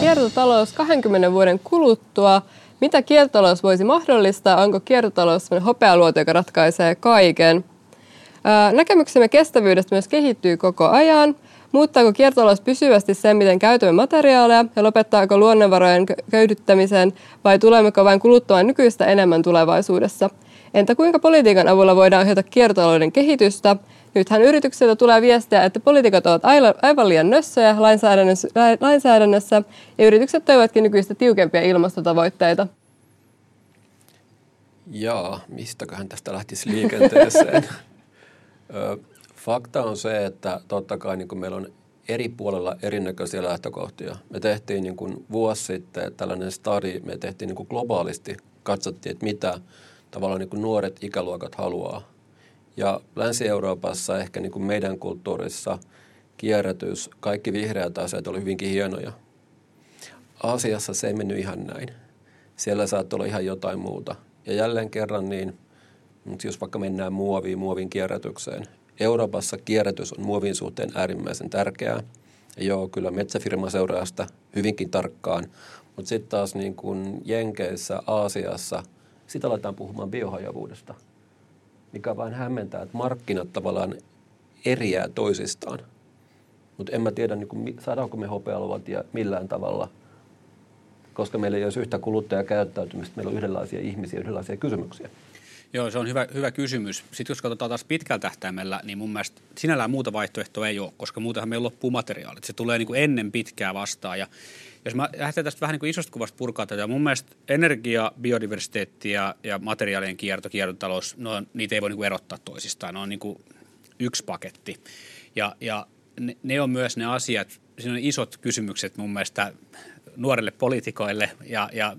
Kiertotalous 20 vuoden kuluttua – mitä kiertotalous voisi mahdollistaa? Onko kiertotalous sellainen hopealuoto, joka ratkaisee kaiken? Näkemyksemme kestävyydestä myös kehittyy koko ajan. Muuttaako kiertotalous pysyvästi sen, miten käytämme materiaaleja ja lopettaako luonnonvarojen köydyttämisen vai tulemmeko vain kuluttamaan nykyistä enemmän tulevaisuudessa? Entä kuinka politiikan avulla voidaan ohjata kiertotalouden kehitystä? Nythän yrityksiltä tulee viestiä, että poliitikot ovat aivan liian nössöjä lainsäädännössä, lainsäädännössä ja yritykset toivovatkin nykyistä tiukempia ilmastotavoitteita. Jaa, mistäköhän tästä lähtisi liikenteeseen? Fakta on se, että totta kai niin meillä on eri puolella erinäköisiä lähtökohtia. Me tehtiin niin kuin vuosi sitten tällainen study, me tehtiin niin kuin globaalisti, katsottiin, että mitä tavallaan niin kuin nuoret ikäluokat haluaa. Ja Länsi-Euroopassa, ehkä niin kuin meidän kulttuurissa, kierrätys, kaikki vihreät asiat oli hyvinkin hienoja. Aasiassa se ei mennyt ihan näin. Siellä saattoi olla ihan jotain muuta. Ja jälleen kerran niin, mutta jos vaikka mennään muoviin, muovin kierrätykseen. Euroopassa kierrätys on muovin suhteen äärimmäisen tärkeää. Ja joo, kyllä metsäfirma seuraa sitä hyvinkin tarkkaan. Mutta sitten taas niin kuin Jenkeissä, Aasiassa, sitä aletaan puhumaan biohajavuudesta – mikä vain hämmentää, että markkinat tavallaan eriää toisistaan. Mutta en mä tiedä, niin kuin, saadaanko me hopealuotia millään tavalla, koska meillä ei olisi yhtä kuluttajakäyttäytymistä, meillä on yhdenlaisia ihmisiä, yhdenlaisia kysymyksiä. Joo, se on hyvä, hyvä kysymys. Sitten jos katsotaan taas pitkällä tähtäimellä, niin mun mielestä sinällään muuta vaihtoehtoa ei ole, koska muutenhan meillä loppuu materiaalit. Se tulee niin kuin ennen pitkää vastaan. Ja jos mä lähdetään tästä vähän niin kuin isosta kuvasta purkaa tätä, mun mielestä energia, biodiversiteetti ja, ja materiaalien kierto, kiertotalous, no, niitä ei voi niin kuin erottaa toisistaan. Ne on niin kuin yksi paketti. Ja, ja ne, ne on myös ne asiat, siinä on isot kysymykset mun mielestä nuorille poliitikoille ja, ja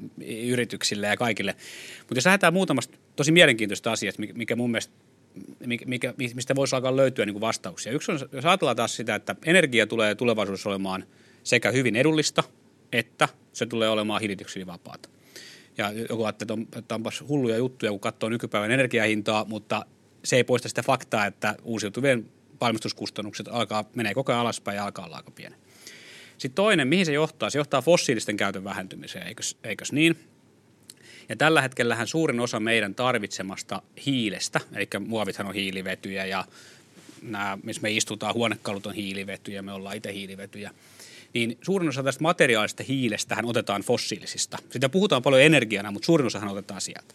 yrityksille ja kaikille. Mutta jos lähdetään muutamasta tosi mielenkiintoista asiasta, mikä mun mielestä mikä, mistä voisi alkaa löytyä niin kuin vastauksia. Yksi on, jos ajatellaan taas sitä, että energia tulee tulevaisuudessa olemaan sekä hyvin edullista, että se tulee olemaan hiilidioksidivapaata. Ja joku ajattelee, että onpas hulluja juttuja, kun katsoo nykypäivän energiahintaa, mutta se ei poista sitä faktaa, että uusiutuvien valmistuskustannukset alkaa, menee koko ajan alaspäin ja alkaa olla aika pieni. Sitten toinen, mihin se johtaa? Se johtaa fossiilisten käytön vähentymiseen, eikös, eikös niin? Ja tällä hetkellähän suurin osa meidän tarvitsemasta hiilestä, eli muovithan on hiilivetyjä ja nämä, missä me istutaan, huonekalut on hiilivetyjä, me ollaan itse hiilivetyjä, niin suurin osa tästä materiaalista hiilestähän otetaan fossiilisista. Sitä puhutaan paljon energiana, mutta suurin osahan otetaan sieltä.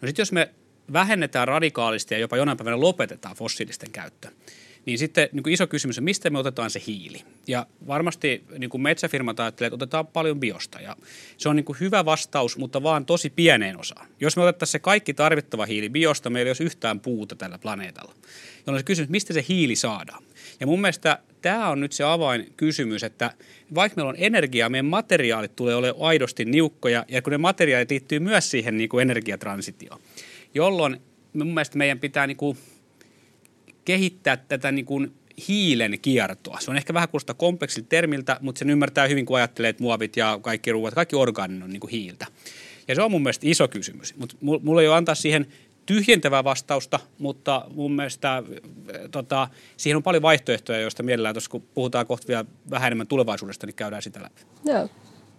No sitten jos me vähennetään radikaalisti ja jopa jonain päivänä lopetetaan fossiilisten käyttö, niin sitten niin kuin iso kysymys on, mistä me otetaan se hiili. Ja varmasti niin kuin metsäfirmat ajattelee, että otetaan paljon biosta. Ja se on niin kuin hyvä vastaus, mutta vaan tosi pieneen osaan. Jos me otettaisiin se kaikki tarvittava hiili biosta, meillä ei olisi yhtään puuta tällä planeetalla. Jolloin se kysymys, mistä se hiili saadaan. Ja mun mielestä tämä on nyt se avainkysymys, että vaikka meillä on energiaa, meidän materiaalit tulee olemaan aidosti niukkoja, ja kun ne materiaalit liittyy myös siihen niin kuin energiatransitioon, jolloin mun mielestä meidän pitää niin kuin kehittää tätä niin kuin hiilen kiertoa. Se on ehkä vähän kuulostaa kompleksilta termiltä, mutta sen ymmärtää hyvin, kun ajattelee, että muovit ja kaikki ruuat, kaikki orgaaninen on niin kuin hiiltä. Ja se on mun mielestä iso kysymys, mutta mulla ei ole antaa siihen tyhjentävää vastausta, mutta mun mielestä tota, siihen on paljon vaihtoehtoja, joista mielellään tuossa kun puhutaan kohta vielä vähän enemmän tulevaisuudesta, niin käydään sitä läpi. Joo.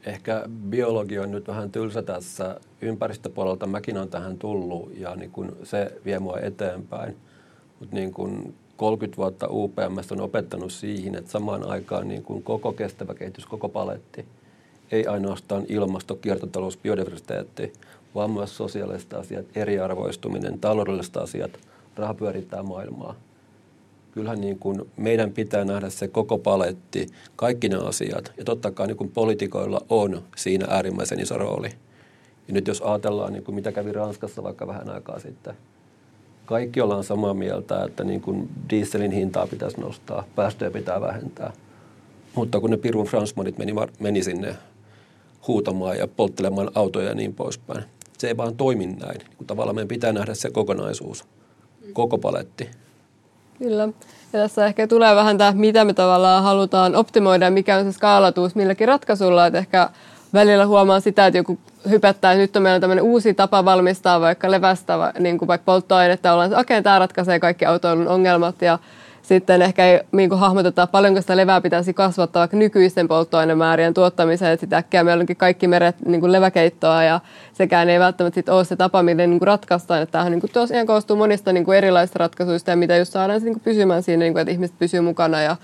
Ehkä biologia on nyt vähän tylsä tässä. Ympäristöpuolelta mäkin on tähän tullut ja niin kun se vie mua eteenpäin. Niin kun 30 vuotta UPM on opettanut siihen, että samaan aikaan niin kun koko kestävä kehitys, koko paletti, ei ainoastaan ilmasto, kiertotalous, biodiversiteetti, vaan myös sosiaaliset asiat, eriarvoistuminen, taloudelliset asiat, raha pyörittää maailmaa. Kyllähän niin kuin meidän pitää nähdä se koko paletti, kaikki ne asiat. Ja totta kai niin kuin poliitikoilla on siinä äärimmäisen iso rooli. Ja nyt jos ajatellaan, niin kuin mitä kävi Ranskassa vaikka vähän aikaa sitten, kaikki ollaan samaa mieltä, että niin kuin dieselin hintaa pitäisi nostaa, päästöjä pitää vähentää. Mutta kun ne Pirun Fransmanit meni, meni sinne huutamaan ja polttelemaan autoja ja niin poispäin, se ei vaan toimi näin. Niin tavallaan meidän pitää nähdä se kokonaisuus, koko paletti. Kyllä. Ja tässä ehkä tulee vähän tämä, mitä me tavallaan halutaan optimoida mikä on se skaalatuus milläkin ratkaisulla. Että ehkä välillä huomaa sitä, että joku hypättää, että nyt on meillä tämmöinen uusi tapa valmistaa vaikka levästä, niin kuin vaikka polttoainetta, ollaan okei, okay, tämä ratkaisee kaikki autoilun ongelmat ja sitten ehkä ei niin kuin hahmoteta, paljonko sitä levää pitäisi kasvattaa vaikka nykyisten polttoainemäärien tuottamiseen, että sitten äkkiä meillä onkin kaikki meret niin kuin leväkeittoa ja sekään ei välttämättä sit ole se tapa, miten niin kuin ratkaistaan. Että tämähän niin kuin tosiaan koostuu monista niin kuin erilaisista ratkaisuista ja mitä just saadaan niin kuin pysymään siinä, niin kuin, että ihmiset pysyy mukana ja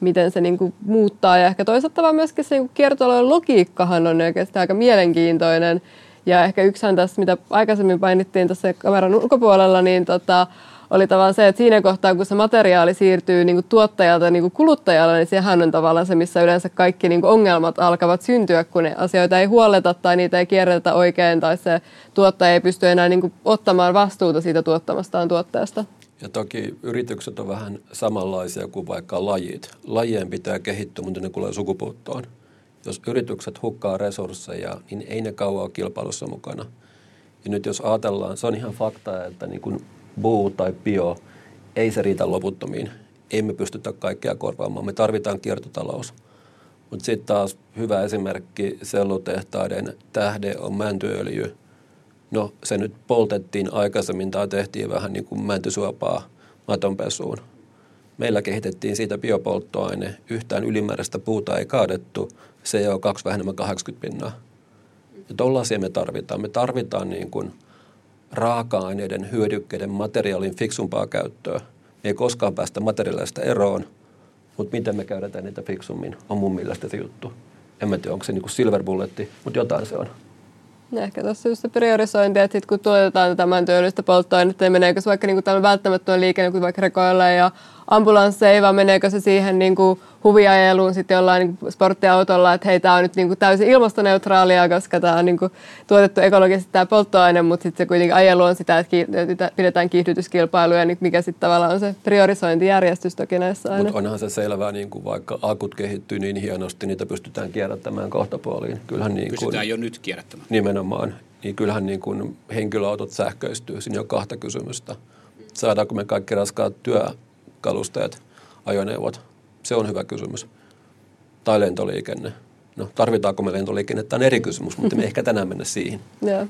miten se niin kuin muuttaa. Ja ehkä toisaalta vaan myöskin se niin kiertotalouden logiikkahan on oikeastaan aika mielenkiintoinen. Ja ehkä yksihän tässä, mitä aikaisemmin painittiin tässä kameran ulkopuolella, niin tota, oli tavallaan se, että siinä kohtaa, kun se materiaali siirtyy niin kuin tuottajalta niin kuin kuluttajalle, niin sehän on tavallaan se, missä yleensä kaikki niin kuin ongelmat alkavat syntyä, kun ne asioita ei huoleta tai niitä ei kierretä oikein tai se tuottaja ei pysty enää niin kuin ottamaan vastuuta siitä tuottamastaan tuotteesta. Ja toki yritykset on vähän samanlaisia kuin vaikka lajit. Lajien pitää kehittyä, mutta ne kuulee sukupuuttoon. Jos yritykset hukkaa resursseja, niin ei ne kauan ole kilpailussa mukana. Ja nyt jos ajatellaan, se on ihan fakta, että niin kuin buu tai bio, ei se riitä loputtomiin. Emme pystytä kaikkea korvaamaan. Me tarvitaan kiertotalous. Mutta sitten taas hyvä esimerkki sellutehtaiden tähde on mäntyöljy. No se nyt poltettiin aikaisemmin tai tehtiin vähän niin kuin mäntysuopaa matonpesuun. Meillä kehitettiin siitä biopolttoaine. Yhtään ylimääräistä puuta ei kaadettu. CO2 vähemmän 80 pinnaa. Ja tollaisia me tarvitaan. Me tarvitaan niin kuin – raaka-aineiden, hyödykkeiden, materiaalin fiksumpaa käyttöä. Me ei koskaan päästä materiaalista eroon, mutta miten me käytetään niitä fiksummin, on mun mielestä se juttu. En mä tiedä, onko se niin kuin silver bulletti, mutta jotain se on. Ehkä tuossa just se priorisointi, että sit kun tuotetaan tämän työllistä polttoainetta, niin meneekö se vaikka niin kuin välttämättömän liikenne, kuin vaikka rekoille ja ambulansseja, vai meneekö se siihen niin kuin huviajeluun sitten jollain niin sporttiautolla, että hei, tämä on nyt niin kuin täysin ilmastoneutraalia, koska tämä on niin kuin tuotettu ekologisesti tämä polttoaine, mutta sitten se kuitenkin ajelu on sitä, että pidetään kiihdytyskilpailuja, niin mikä sitten tavallaan on se priorisointijärjestys toki näissä aina. Mutta onhan se selvää, niin kuin vaikka akut kehittyy niin hienosti, niitä pystytään kierrättämään kohtapuoliin. Kyllähän niin kuin, pystytään jo nyt kierrättämään. Nimenomaan. Niin kyllähän niin kuin henkilöautot sähköistyy. Siinä on kahta kysymystä. Saadaanko me kaikki raskaat työkalusteet, ajoneuvot se on hyvä kysymys. Tai lentoliikenne. No, tarvitaanko me lentoliikennettä on eri kysymys, mutta me ehkä tänään mennä siihen. Joo.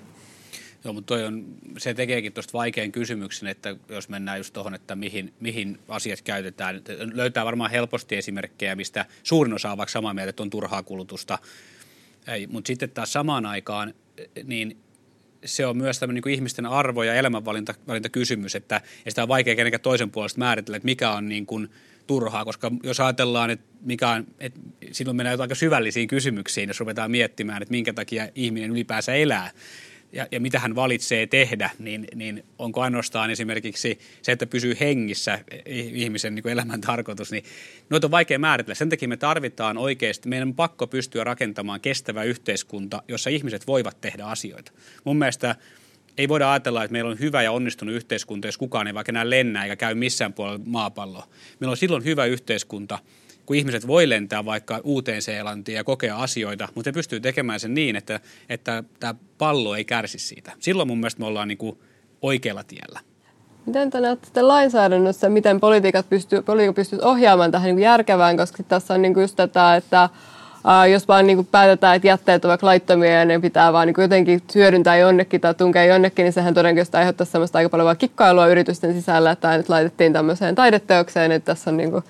Joo, mutta toi on, se tekeekin tuosta vaikean kysymyksen, että jos mennään just tuohon, että mihin, mihin asiat käytetään. Löytää varmaan helposti esimerkkejä, mistä suurin osa on vaikka samaa mieltä, että on turhaa kulutusta. Ei, mutta sitten taas samaan aikaan, niin se on myös tämmöinen niin ihmisten arvo- ja elämänvalintakysymys, että ja sitä on vaikea kenenkään toisen puolesta määritellä, että mikä on niin kuin – turhaa, koska jos ajatellaan, että mikä on, että silloin mennään aika syvällisiin kysymyksiin, jos ruvetaan miettimään, että minkä takia ihminen ylipäänsä elää ja, ja mitä hän valitsee tehdä, niin, niin onko ainoastaan esimerkiksi se, että pysyy hengissä ihmisen niin elämän tarkoitus, niin noita on vaikea määritellä. Sen takia me tarvitaan oikeasti, meidän on pakko pystyä rakentamaan kestävä yhteiskunta, jossa ihmiset voivat tehdä asioita. Mun mielestä ei voida ajatella, että meillä on hyvä ja onnistunut yhteiskunta, jos kukaan ei vaikka enää lennä eikä käy missään puolella maapalloa. Meillä on silloin hyvä yhteiskunta, kun ihmiset voi lentää vaikka uuteen Seelantiin ja kokea asioita, mutta ne pystyy tekemään sen niin, että, että tämä pallo ei kärsi siitä. Silloin mun mielestä me ollaan niin kuin oikealla tiellä. Miten te näette lainsäädännössä, miten politiikat pystyy, politiikat pystyy ohjaamaan tähän niin järkevään, koska tässä on niin kuin just tätä, että Uh, jos vaan niin kuin päätetään, että jätteet ovat laittomia ja ne pitää vaan niin kuin jotenkin hyödyntää jonnekin tai tunkea jonnekin, niin sehän todennäköisesti aiheuttaa sellaista aika paljon kikkailua yritysten sisällä, että nyt laitettiin tämmöiseen taideteokseen, että tässä on niin kuin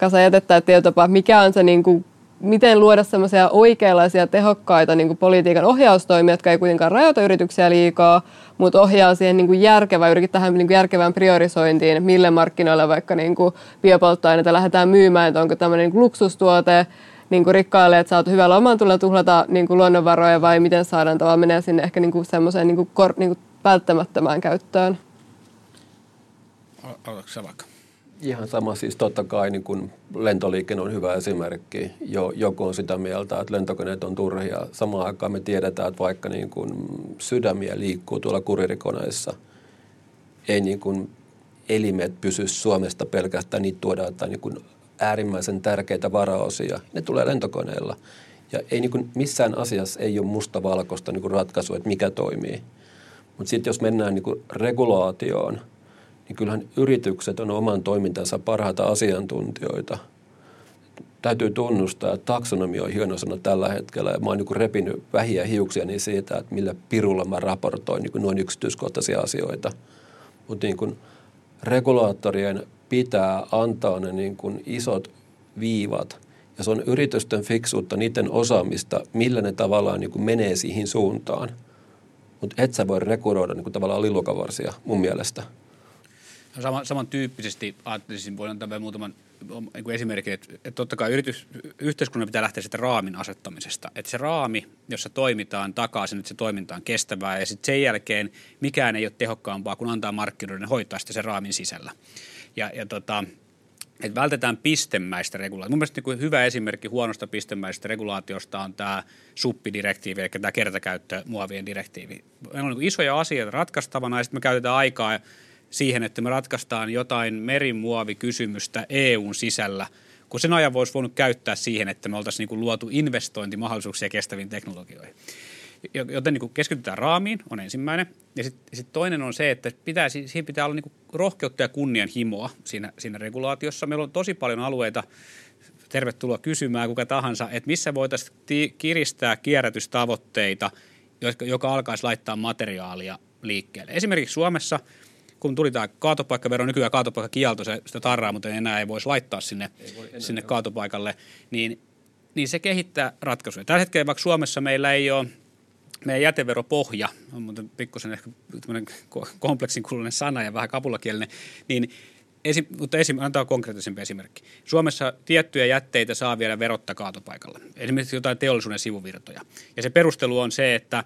kasa jätettä, että mikä on se niin kuin, miten luoda semmoisia oikeanlaisia tehokkaita niin kuin politiikan ohjaustoimia, jotka ei kuitenkaan rajoita yrityksiä liikaa, mutta ohjaa siihen niin kuin järkevään, tähän niin kuin järkevään priorisointiin, mille markkinoille vaikka niin kuin biopolttoaineita lähdetään myymään, että onko tämmöinen niin luksustuote, niin kuin rikkaille, että saat hyvällä oman tulla tuhlata niin kuin luonnonvaroja vai miten saadaan tavallaan menee sinne ehkä niin kuin semmoiseen niin kuin kor, niin kuin välttämättömään käyttöön? Aloitatko vaikka? Ihan sama, siis totta kai niin kun lentoliikenne on hyvä esimerkki. Jo, joku on sitä mieltä, että lentokoneet on turhia. Samaan aikaan me tiedetään, että vaikka niin kun sydämiä liikkuu tuolla kuririkoneissa, ei niin kun elimet pysy Suomesta pelkästään, niitä tuodaan tai niin kun äärimmäisen tärkeitä varaosia. Ne tulee lentokoneella. Ja ei niin kuin missään asiassa ei ole mustavalkoista niin kuin ratkaisu, että mikä toimii. Mutta sitten jos mennään niin regulaatioon, niin kyllähän yritykset on oman toimintansa parhaita asiantuntijoita. Täytyy tunnustaa, että taksonomia on hieno sana tällä hetkellä. Mä oon niin repinyt vähiä hiuksia niin siitä, että millä pirulla mä raportoin niin kuin noin yksityiskohtaisia asioita. Mutta niin regulaattorien pitää antaa ne niin kuin isot viivat. Ja se on yritysten fiksuutta, niiden osaamista, millä ne tavallaan niin kuin menee siihen suuntaan. Mutta et sä voi rekuroida niin kuin tavallaan lillukavarsia mun mielestä. Sama, samantyyppisesti ajattelisin, voin antaa vielä muutaman niin esimerkin, että, että totta kai yritys, yhteiskunnan pitää lähteä sitten raamin asettamisesta. Että se raami, jossa toimitaan takaisin, että se toiminta on kestävää ja sitten sen jälkeen mikään ei ole tehokkaampaa kuin antaa markkinoiden hoitaa sitten sen raamin sisällä. Ja, ja tota, että vältetään pistemäistä regulaatiota. Mun mielestä niin hyvä esimerkki huonosta pistemäisestä regulaatiosta on tämä suppidirektiivi, eli tämä kertakäyttö muovien direktiivi. Meillä on niin isoja asioita ratkaistavana ja sitten me käytetään aikaa siihen, että me ratkaistaan jotain merimuovikysymystä EUn sisällä, kun sen ajan voisi voinut käyttää siihen, että me oltaisiin niin luotu investointimahdollisuuksia kestäviin teknologioihin. Joten niin keskitytään raamiin, on ensimmäinen. Ja sitten sit toinen on se, että pitää, siinä pitää olla niin rohkeutta ja kunnianhimoa siinä, siinä regulaatiossa. Meillä on tosi paljon alueita, tervetuloa kysymään kuka tahansa, että missä voitaisiin ti- kiristää kierrätystavoitteita, joka, joka alkaisi laittaa materiaalia liikkeelle. Esimerkiksi Suomessa, kun tuli tämä kaatopaikkavero, nykyään kaatopaikkakielto, se, sitä tarraa, mutta enää ei voisi laittaa sinne, voi sinne kaatopaikalle, niin, niin se kehittää ratkaisuja. Tällä hetkellä vaikka Suomessa meillä ei ole meidän jäteveropohja, on muuten pikkusen ehkä kompleksin kuulunen sana ja vähän kapulakielinen, niin esi, mutta esim, antaa konkreettisempi esimerkki. Suomessa tiettyjä jätteitä saa viedä verotta kaatopaikalle, esimerkiksi jotain teollisuuden sivuvirtoja. Ja se perustelu on se, että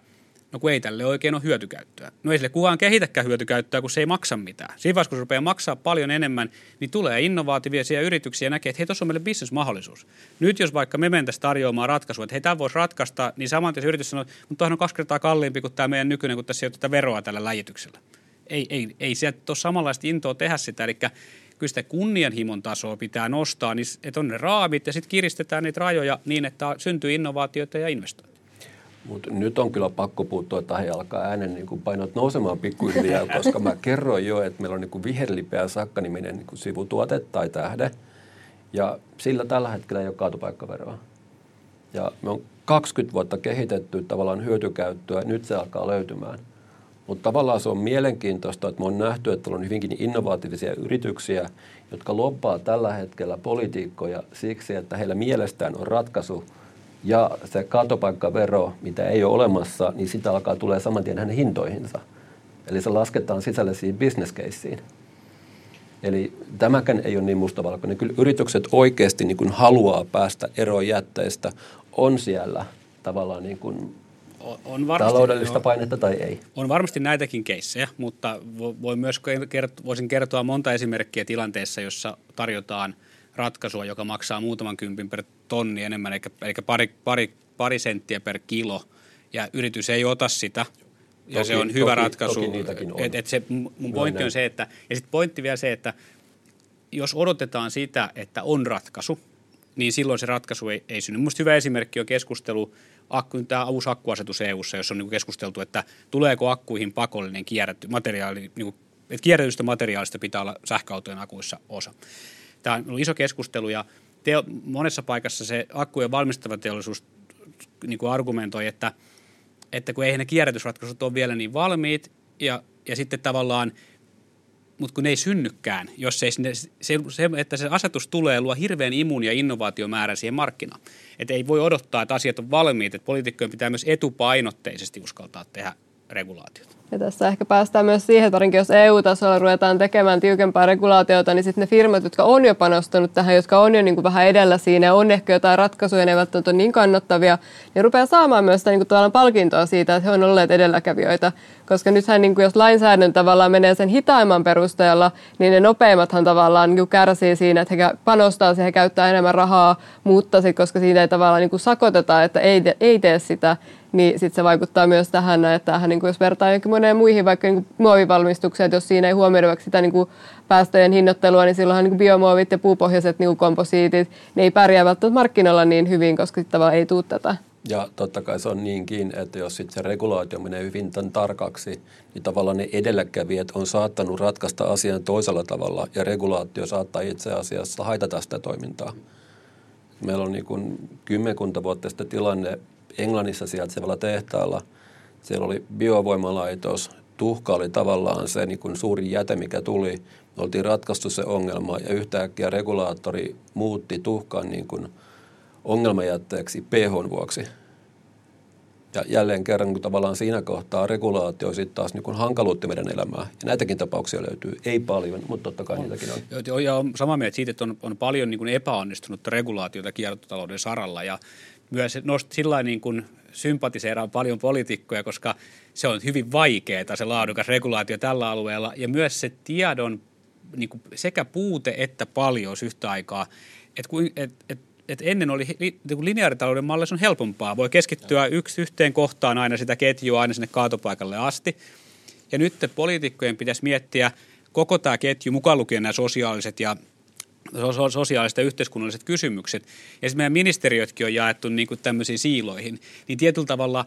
No kun ei tälle oikein ole hyötykäyttöä. No ei sille kukaan kehitäkään hyötykäyttöä, kun se ei maksa mitään. Siinä vaiheessa, kun se rupeaa maksaa paljon enemmän, niin tulee innovatiivisia yrityksiä ja näkee, että hei, tuossa on meille bisnesmahdollisuus. Nyt jos vaikka me mentäisiin tarjoamaan ratkaisua, että hei, tämä voisi ratkaista, niin saman tien yritys sanoo, mutta tuohon on kaksi kertaa kalliimpi kuin tämä meidän nykyinen, kun tässä ei ole tätä veroa tällä läjityksellä. Ei, ei, ei sieltä ole samanlaista intoa tehdä sitä, eli kyllä sitä kunnianhimon tasoa pitää nostaa, niin että on ne raamit ja sitten kiristetään niitä rajoja niin, että syntyy innovaatioita ja investointeja. Mutta nyt on kyllä pakko puuttua, että he alkaa äänen niin kuin painot nousemaan pikkuhiljaa, koska mä kerroin jo, että meillä on niin kuin viherlipeä sakka-niminen niin kuin sivutuote tai tähde. Ja sillä tällä hetkellä ei ole kaatopaikkaveroa. Ja me on 20 vuotta kehitetty tavallaan hyötykäyttöä, nyt se alkaa löytymään. Mutta tavallaan se on mielenkiintoista, että me on nähty, että on hyvinkin innovatiivisia yrityksiä, jotka loppaa tällä hetkellä politiikkoja siksi, että heillä mielestään on ratkaisu – ja se kaatopaikkavero, mitä ei ole olemassa, niin sitä alkaa tulee saman tien hänen hintoihinsa. Eli se lasketaan sisälle siihen business caseen. Eli tämäkään ei ole niin mustavalkoinen. Kyllä yritykset oikeasti niin kuin haluaa päästä eroon jätteistä. On siellä tavallaan niin kuin on varmasti, taloudellista painetta tai ei. On varmasti näitäkin keissejä, mutta voi myös kert- voisin kertoa monta esimerkkiä tilanteessa, jossa tarjotaan – ratkaisua, joka maksaa muutaman kympin per tonni enemmän, eli, eli pari, pari, pari senttiä per kilo, ja yritys ei ota sitä, ja toki, se on hyvä toki, ratkaisu. Toki on. Et, et se, mun pointti on se, että, ja sitten pointti vielä se, että jos odotetaan sitä, että on ratkaisu, niin silloin se ratkaisu ei, ei synny. Mielestäni hyvä esimerkki on keskustelu, akku, tämä uusi akkuasetus EU-ssa, jossa on niin keskusteltu, että tuleeko akkuihin pakollinen kierrätty materiaali, niin kuin, että kierrätystä materiaalista pitää olla sähköautojen akuissa osa. Tämä on ollut iso keskustelu ja teo, monessa paikassa se akkujen valmistava teollisuus niin kuin argumentoi, että, että kun ei ne kierrätysratkaisut ole vielä niin valmiit ja, ja sitten tavallaan mutta kun ne ei synnykään, jos ei sinne, se, se, että se asetus tulee, luo hirveän imun ja innovaatiomäärän siihen markkinaan. Että ei voi odottaa, että asiat on valmiit, että poliitikkojen pitää myös etupainotteisesti uskaltaa tehdä regulaatiota. Ja tässä ehkä päästään myös siihen, että jos EU-tasolla ruvetaan tekemään tiukempaa regulaatiota, niin sitten ne firmat, jotka on jo panostanut tähän, jotka on jo niin kuin vähän edellä siinä on ehkä jotain ratkaisuja, ne eivät ole niin kannattavia, niin rupeaa saamaan myös sitä niin kuin palkintoa siitä, että he on olleet edelläkävijöitä. Koska nythän niin kuin jos lainsäädäntö tavallaan menee sen hitaimman perusteella, niin ne nopeimmathan tavallaan niin kuin kärsii siinä, että he panostaa siihen, he käyttää enemmän rahaa, mutta sit, koska siitä ei tavallaan niin kuin sakoteta, että ei, ei tee sitä, niin sitten se vaikuttaa myös tähän, että tähän, niin kuin jos vertaa jonkin moneen muihin vaikka niin muovivalmistukseen, että jos siinä ei huomioida vaikka sitä niin kuin päästöjen hinnoittelua, niin silloinhan niin biomuovit ja puupohjaiset niin komposiitit, ne ei pärjää välttämättä markkinoilla niin hyvin, koska sitten vaan ei tule tätä. Ja totta kai se on niinkin, että jos sitten se regulaatio menee hyvin tämän tarkaksi, niin tavallaan ne edelläkävijät on saattanut ratkaista asian toisella tavalla ja regulaatio saattaa itse asiassa haitata sitä toimintaa. Meillä on niin kuin kymmenkunta vuotta sitten tilanne Englannissa sijaitsevalla tehtaalla. Siellä oli biovoimalaitos, tuhka oli tavallaan se niin kuin suuri jäte, mikä tuli. Me oltiin ratkaistu se ongelma ja yhtäkkiä regulaattori muutti tuhkan niin kuin ongelmajätteeksi pH vuoksi. Ja jälleen kerran, kun tavallaan siinä kohtaa regulaatio sitten taas niin hankaluutti meidän elämää. Ja näitäkin tapauksia löytyy. Ei paljon, mutta totta kai on. niitäkin on. Joo, ja on samaa mieltä siitä, että on, on paljon niin kuin epäonnistunutta regulaatiota kiertotalouden saralla. Ja myös nosti sillä niin kuin sympatiseeraan paljon poliitikkoja, koska se on hyvin vaikeaa se laadukas regulaatio tällä alueella ja myös se tiedon niin kuin sekä puute että paljon yhtä aikaa. Et, et, et, et ennen oli niin lineaaritalouden mallissa on helpompaa. Voi keskittyä yksi yhteen kohtaan aina sitä ketjua aina sinne kaatopaikalle asti. Ja nyt poliitikkojen pitäisi miettiä koko tämä ketju, mukaan lukien nämä sosiaaliset ja sosiaaliset ja yhteiskunnalliset kysymykset. Ja sitten meidän ministeriötkin on jaettu niin kuin tämmöisiin siiloihin. Niin tietyllä tavalla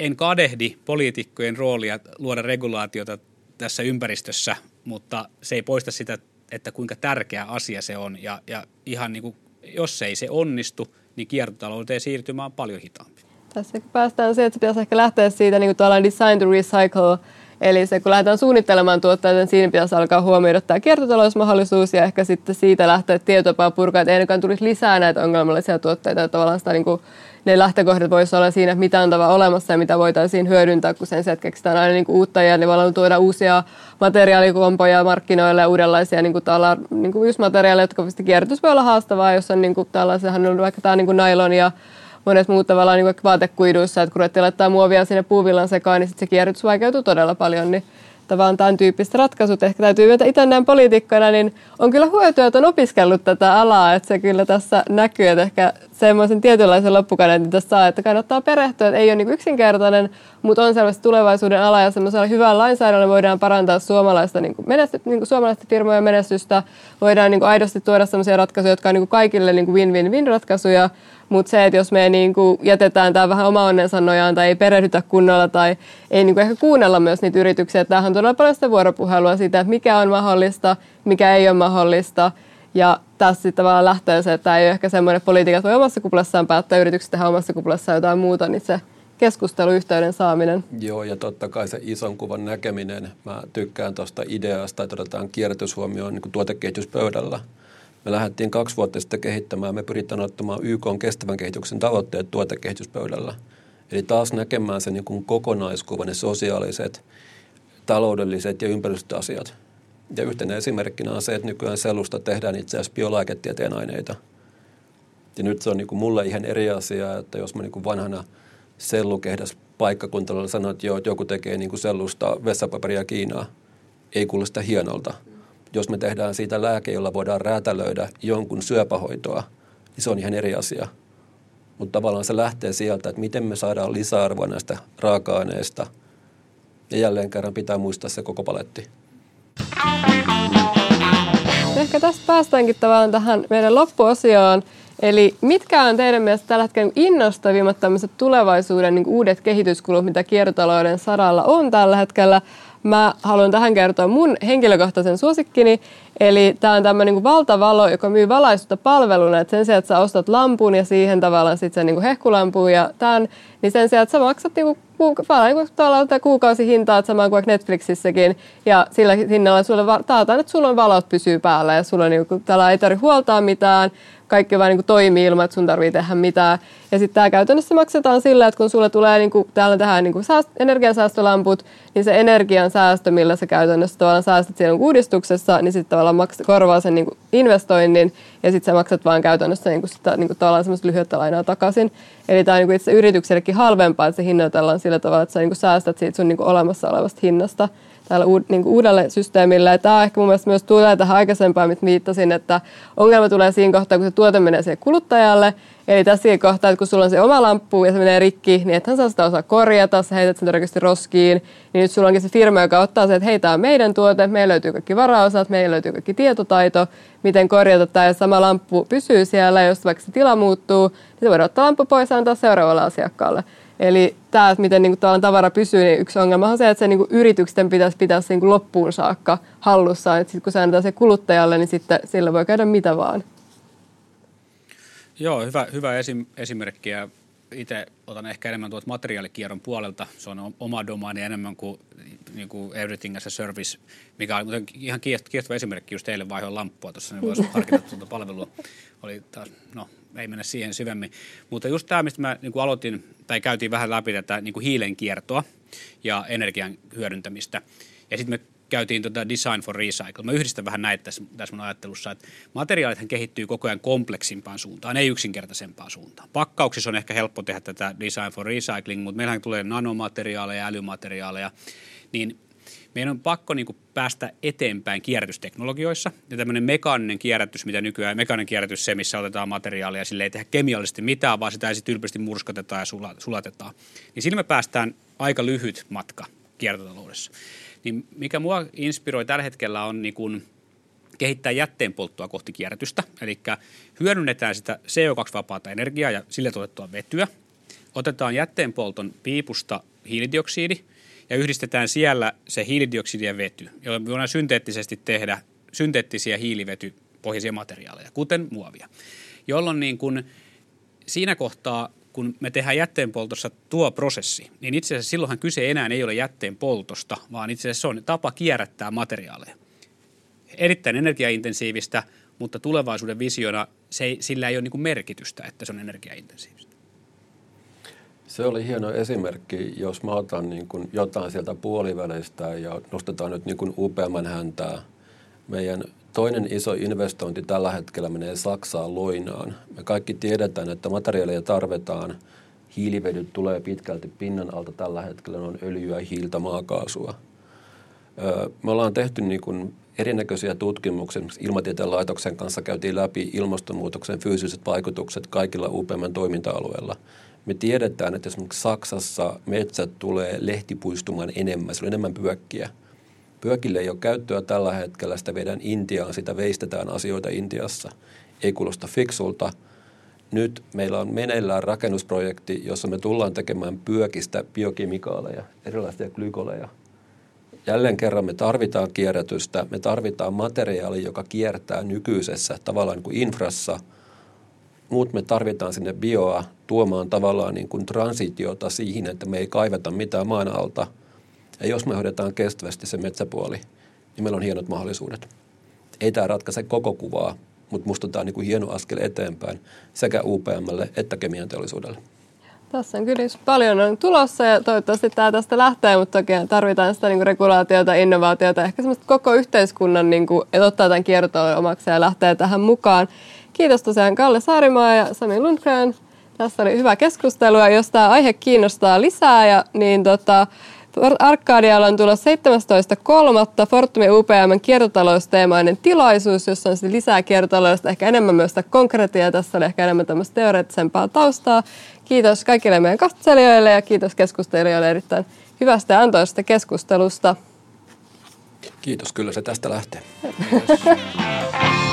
en kadehdi poliitikkojen roolia luoda regulaatiota tässä ympäristössä, mutta se ei poista sitä, että kuinka tärkeä asia se on. Ja, ja ihan niin kuin, jos ei se onnistu, niin kiertotalouteen siirtymään paljon hitaampi. Tässä päästään siihen, että pitäisi ehkä lähteä siitä niin kuin design to recycle – Eli se, kun lähdetään suunnittelemaan tuotteita, niin siinä pitäisi alkaa huomioida tämä kiertotalousmahdollisuus ja ehkä sitten siitä lähteä tietopaa purkaa, että ei tulisi lisää näitä ongelmallisia tuotteita. Että tavallaan sitä, niin kuin, ne lähtökohdat voisi olla siinä, että mitä on tava olemassa ja mitä voitaisiin hyödyntää, kun sen että keksitään aina niin kuin uutta ja niin tuoda uusia materiaalikompoja markkinoille ja uudenlaisia niin kuin täällä, niin kuin just materiaaleja, jotka kierrätys voi olla haastavaa, jos on niin kuin, tällaisenhan on vaikka tämä niin kuin nailon ja monet muut tavallaan niin vaatekuiduissa, että kun ruvettiin laittaa muovia sinne puuvillan sekaan, niin sitten se kierrätys vaikeutuu todella paljon, niin tavallaan tämän tyyppiset ratkaisut. Ehkä täytyy myötä itse näin poliitikkona, niin on kyllä hyötyä, että on opiskellut tätä alaa, että se kyllä tässä näkyy, että ehkä semmoisen tietynlaisen loppukaneetin tässä saa, että kannattaa perehtyä, että ei ole niin yksinkertainen, mutta on selvästi tulevaisuuden ala ja semmoisella hyvällä lainsäädännöllä voidaan parantaa suomalaista, niin kuin menesty, niin kuin suomalaista firmojen menestystä, voidaan niin kuin aidosti tuoda semmoisia ratkaisuja, jotka on niin kuin kaikille niin kuin win-win-win ratkaisuja, mutta se, että jos me niin kuin jätetään tämä vähän oma onnensa nojaan tai ei perehdytä kunnolla tai ei niin kuin ehkä kuunnella myös niitä yrityksiä, että tämähän on todella paljon sitä vuoropuhelua siitä, että mikä on mahdollista, mikä ei ole mahdollista. Ja tässä sitten tavallaan lähtee se, että tämä ei ole ehkä semmoinen politiikat voi omassa kuplassaan päättää yritykset tehdä omassa kuplassaan jotain muuta, niin se keskusteluyhteyden saaminen. Joo, ja totta kai se ison kuvan näkeminen. Mä tykkään tuosta ideasta, että otetaan kierrätys huomioon niin tuotekehityspöydällä. Me lähdettiin kaksi vuotta sitten kehittämään, me pyritään ottamaan YK on kestävän kehityksen tavoitteet tuotekehityspöydällä. Eli taas näkemään sen niin kokonaiskuvan, ne sosiaaliset, taloudelliset ja ympäristöasiat. Ja yhtenä esimerkkinä on se, että nykyään sellusta tehdään itse asiassa biolääketieteen aineita. Ja nyt se on niin kuin mulle ihan eri asia, että jos mä niin kuin vanhana sellukehdas paikkakuntalla sanon, että, joo, joku tekee niin kuin sellusta vessapaperia Kiinaa, ei kuulosta hienolta – jos me tehdään siitä lääke, jolla voidaan räätälöidä jonkun syöpähoitoa, niin se on ihan eri asia. Mutta tavallaan se lähtee sieltä, että miten me saadaan lisäarvoa näistä raaka-aineista. Ja jälleen kerran pitää muistaa se koko paletti. Ehkä tästä päästäänkin tavallaan tähän meidän loppuosioon. Eli mitkä on teidän mielestä tällä hetkellä innostavimmat tulevaisuuden niin uudet kehityskulut, mitä kiertotalouden saralla on tällä hetkellä? Mä haluan tähän kertoa mun henkilökohtaisen suosikkini. Eli tämä on tämmöinen niin valtavalo, joka myy valaistusta palveluna. Et sen sijaan, että sä ostat lampun ja siihen tavallaan sitten sen niin hehkulampuun ja tämän, niin sen sijaan, että sä maksat niin kuin, niin kuukausihintaa, että sama kuin Netflixissäkin. Ja sillä hinnalla sulle taataan, että sulla on valot pysyy päällä ja sulla niin kuin, täällä ei tarvitse huoltaa mitään kaikki vaan niin kuin toimii ilman, että sun tarvii tehdä mitään. Ja sitten tämä käytännössä maksetaan sillä, että kun sulle tulee, niin kuin, täällä tähän niin kuin sääst- energiansäästölamput, niin se energian säästö, millä sä käytännössä tavallaan säästät siellä uudistuksessa, niin sitten tavallaan maks- korvaa sen niin kuin investoinnin ja sitten sä maksat vaan käytännössä niin kuin sitä, niin kuin tavallaan semmoista lainaa takaisin. Eli tämä on niin kuin itse yrityksellekin halvempaa, että se hinnoitellaan sillä tavalla, että sä niin kuin säästät siitä sun niin kuin olemassa olevasta hinnasta tällä uud, niin uudelle systeemille. Ja tämä ehkä mun mielestä myös tulee tähän aikaisempaan, mitä viittasin, että ongelma tulee siinä kohtaa, kun se tuote menee siihen kuluttajalle. Eli tässä kohtaa, että kun sulla on se oma lamppu ja se menee rikki, niin ethän saa sitä osaa korjata, sä heität sen todennäköisesti roskiin. Niin nyt sulla onkin se firma, joka ottaa se, että hei, tämä on meidän tuote, meillä löytyy kaikki varaosat, meillä löytyy kaikki tietotaito, miten korjata tämä, sama lamppu pysyy siellä, jos vaikka se tila muuttuu, niin se voidaan ottaa lamppu pois ja antaa seuraavalle asiakkaalle. Eli tämä, että miten niin kuin, tavara pysyy, niin yksi ongelma on se, että se niin kuin, yritysten pitäisi pitää se niin kuin, loppuun saakka hallussaan. Että sit, kun se annetaan se kuluttajalle, niin sitten sillä voi käydä mitä vaan. Joo, hyvä, hyvä esim, esimerkki. Ja itse otan ehkä enemmän tuolta materiaalikierron puolelta. Se on oma domaani enemmän kuin, niin kuin everything as a service, mikä on ihan kiinnostava esimerkki. Just teille vaihoin lamppua tuossa, niin voisi harkita tuota palvelua. Oli taas, no, ei mennä siihen syvemmin. Mutta just tämä, mistä mä niin kuin aloitin, tai käytiin vähän läpi tätä niin kuin hiilen kiertoa ja energian hyödyntämistä. Ja sitten me käytiin tuota design for recycle. Mä yhdistän vähän näitä tässä, tässä mun ajattelussa, että materiaalithan kehittyy koko ajan kompleksimpaan suuntaan, ei yksinkertaisempaan suuntaan. Pakkauksissa on ehkä helppo tehdä tätä design for recycling, mutta meillähän tulee nanomateriaaleja, älymateriaaleja, niin meidän on pakko niin kuin päästä eteenpäin kierrätysteknologioissa. Ja tämmöinen mekaaninen kierrätys, mitä nykyään, mekaaninen kierrätys se, missä otetaan materiaalia sille ei tehdä kemiallisesti mitään, vaan sitä sitten ylpeästi murskatetaan ja sulatetaan. Niin sillä me päästään aika lyhyt matka kiertotaloudessa. Niin mikä mua inspiroi tällä hetkellä on niin kuin kehittää jätteenpolttoa kohti kierrätystä. Eli hyödynnetään sitä CO2-vapaata energiaa ja sille tuotettua vetyä. Otetaan jätteenpolton piipusta hiilidioksidi – ja yhdistetään siellä se hiilidioksidi ja vety, jolloin me voidaan synteettisesti tehdä synteettisiä hiilivetypohjaisia materiaaleja, kuten muovia. Jolloin niin kun siinä kohtaa, kun me tehdään jätteenpoltossa tuo prosessi, niin itse asiassa silloinhan kyse enää ei ole jätteenpoltosta, vaan itse asiassa se on tapa kierrättää materiaaleja. Erittäin energiaintensiivistä, mutta tulevaisuuden visiona se ei, sillä ei ole niin merkitystä, että se on energiaintensiivistä. Se oli hieno esimerkki, jos mä otan niin kuin jotain sieltä puolivälistä ja nostetaan nyt niin kuin upeamman häntää. Meidän toinen iso investointi tällä hetkellä menee Saksaan loinaan. Me kaikki tiedetään, että materiaaleja tarvitaan. Hiilivedyt tulee pitkälti pinnan alta tällä hetkellä, ne on öljyä, hiiltä, maakaasua. Me ollaan tehty niin kuin erinäköisiä tutkimuksia. Ilmatieteen laitoksen kanssa käytiin läpi ilmastonmuutoksen fyysiset vaikutukset kaikilla UPM toiminta-alueilla. Me tiedetään, että esimerkiksi Saksassa metsät tulee lehtipuistumaan enemmän, se on enemmän pyökkiä. Pyökille ei ole käyttöä tällä hetkellä, sitä viedään Intiaan, sitä veistetään asioita Intiassa. Ei kuulosta fiksulta. Nyt meillä on meneillään rakennusprojekti, jossa me tullaan tekemään pyökistä biokemikaaleja, erilaisia glykoleja – jälleen kerran me tarvitaan kierrätystä, me tarvitaan materiaali, joka kiertää nykyisessä tavallaan kuin infrassa, mutta me tarvitaan sinne bioa tuomaan tavallaan niin kuin transitiota siihen, että me ei kaiveta mitään maan alta. Ja jos me hoidetaan kestävästi se metsäpuoli, niin meillä on hienot mahdollisuudet. Ei tämä ratkaise koko kuvaa, mutta musta tämä on niin kuin hieno askel eteenpäin sekä UPMlle että kemian teollisuudelle. Tässä on kyllä paljon on tulossa ja toivottavasti tämä tästä lähtee, mutta toki tarvitaan sitä niin kuin regulaatiota, innovaatiota, ehkä semmoista koko yhteiskunnan, niin kuin, että ottaa tämän kiertoon omaksi ja lähtee tähän mukaan. Kiitos tosiaan Kalle Saarimaa ja Sami Lundgren. Tässä oli hyvä keskustelu ja jos tämä aihe kiinnostaa lisää, ja, niin tota, Arkadialla on tulossa 17.3. Fortumin UPM kiertotalousteemainen tilaisuus, jossa on lisää kiertotaloudesta, ehkä enemmän myös sitä konkretiaa. Tässä oli ehkä enemmän tämmöistä teoreettisempaa taustaa. Kiitos kaikille meidän katselijoille ja kiitos keskustelijoille erittäin hyvästä ja antoisesta keskustelusta. Kiitos, kyllä se tästä lähtee.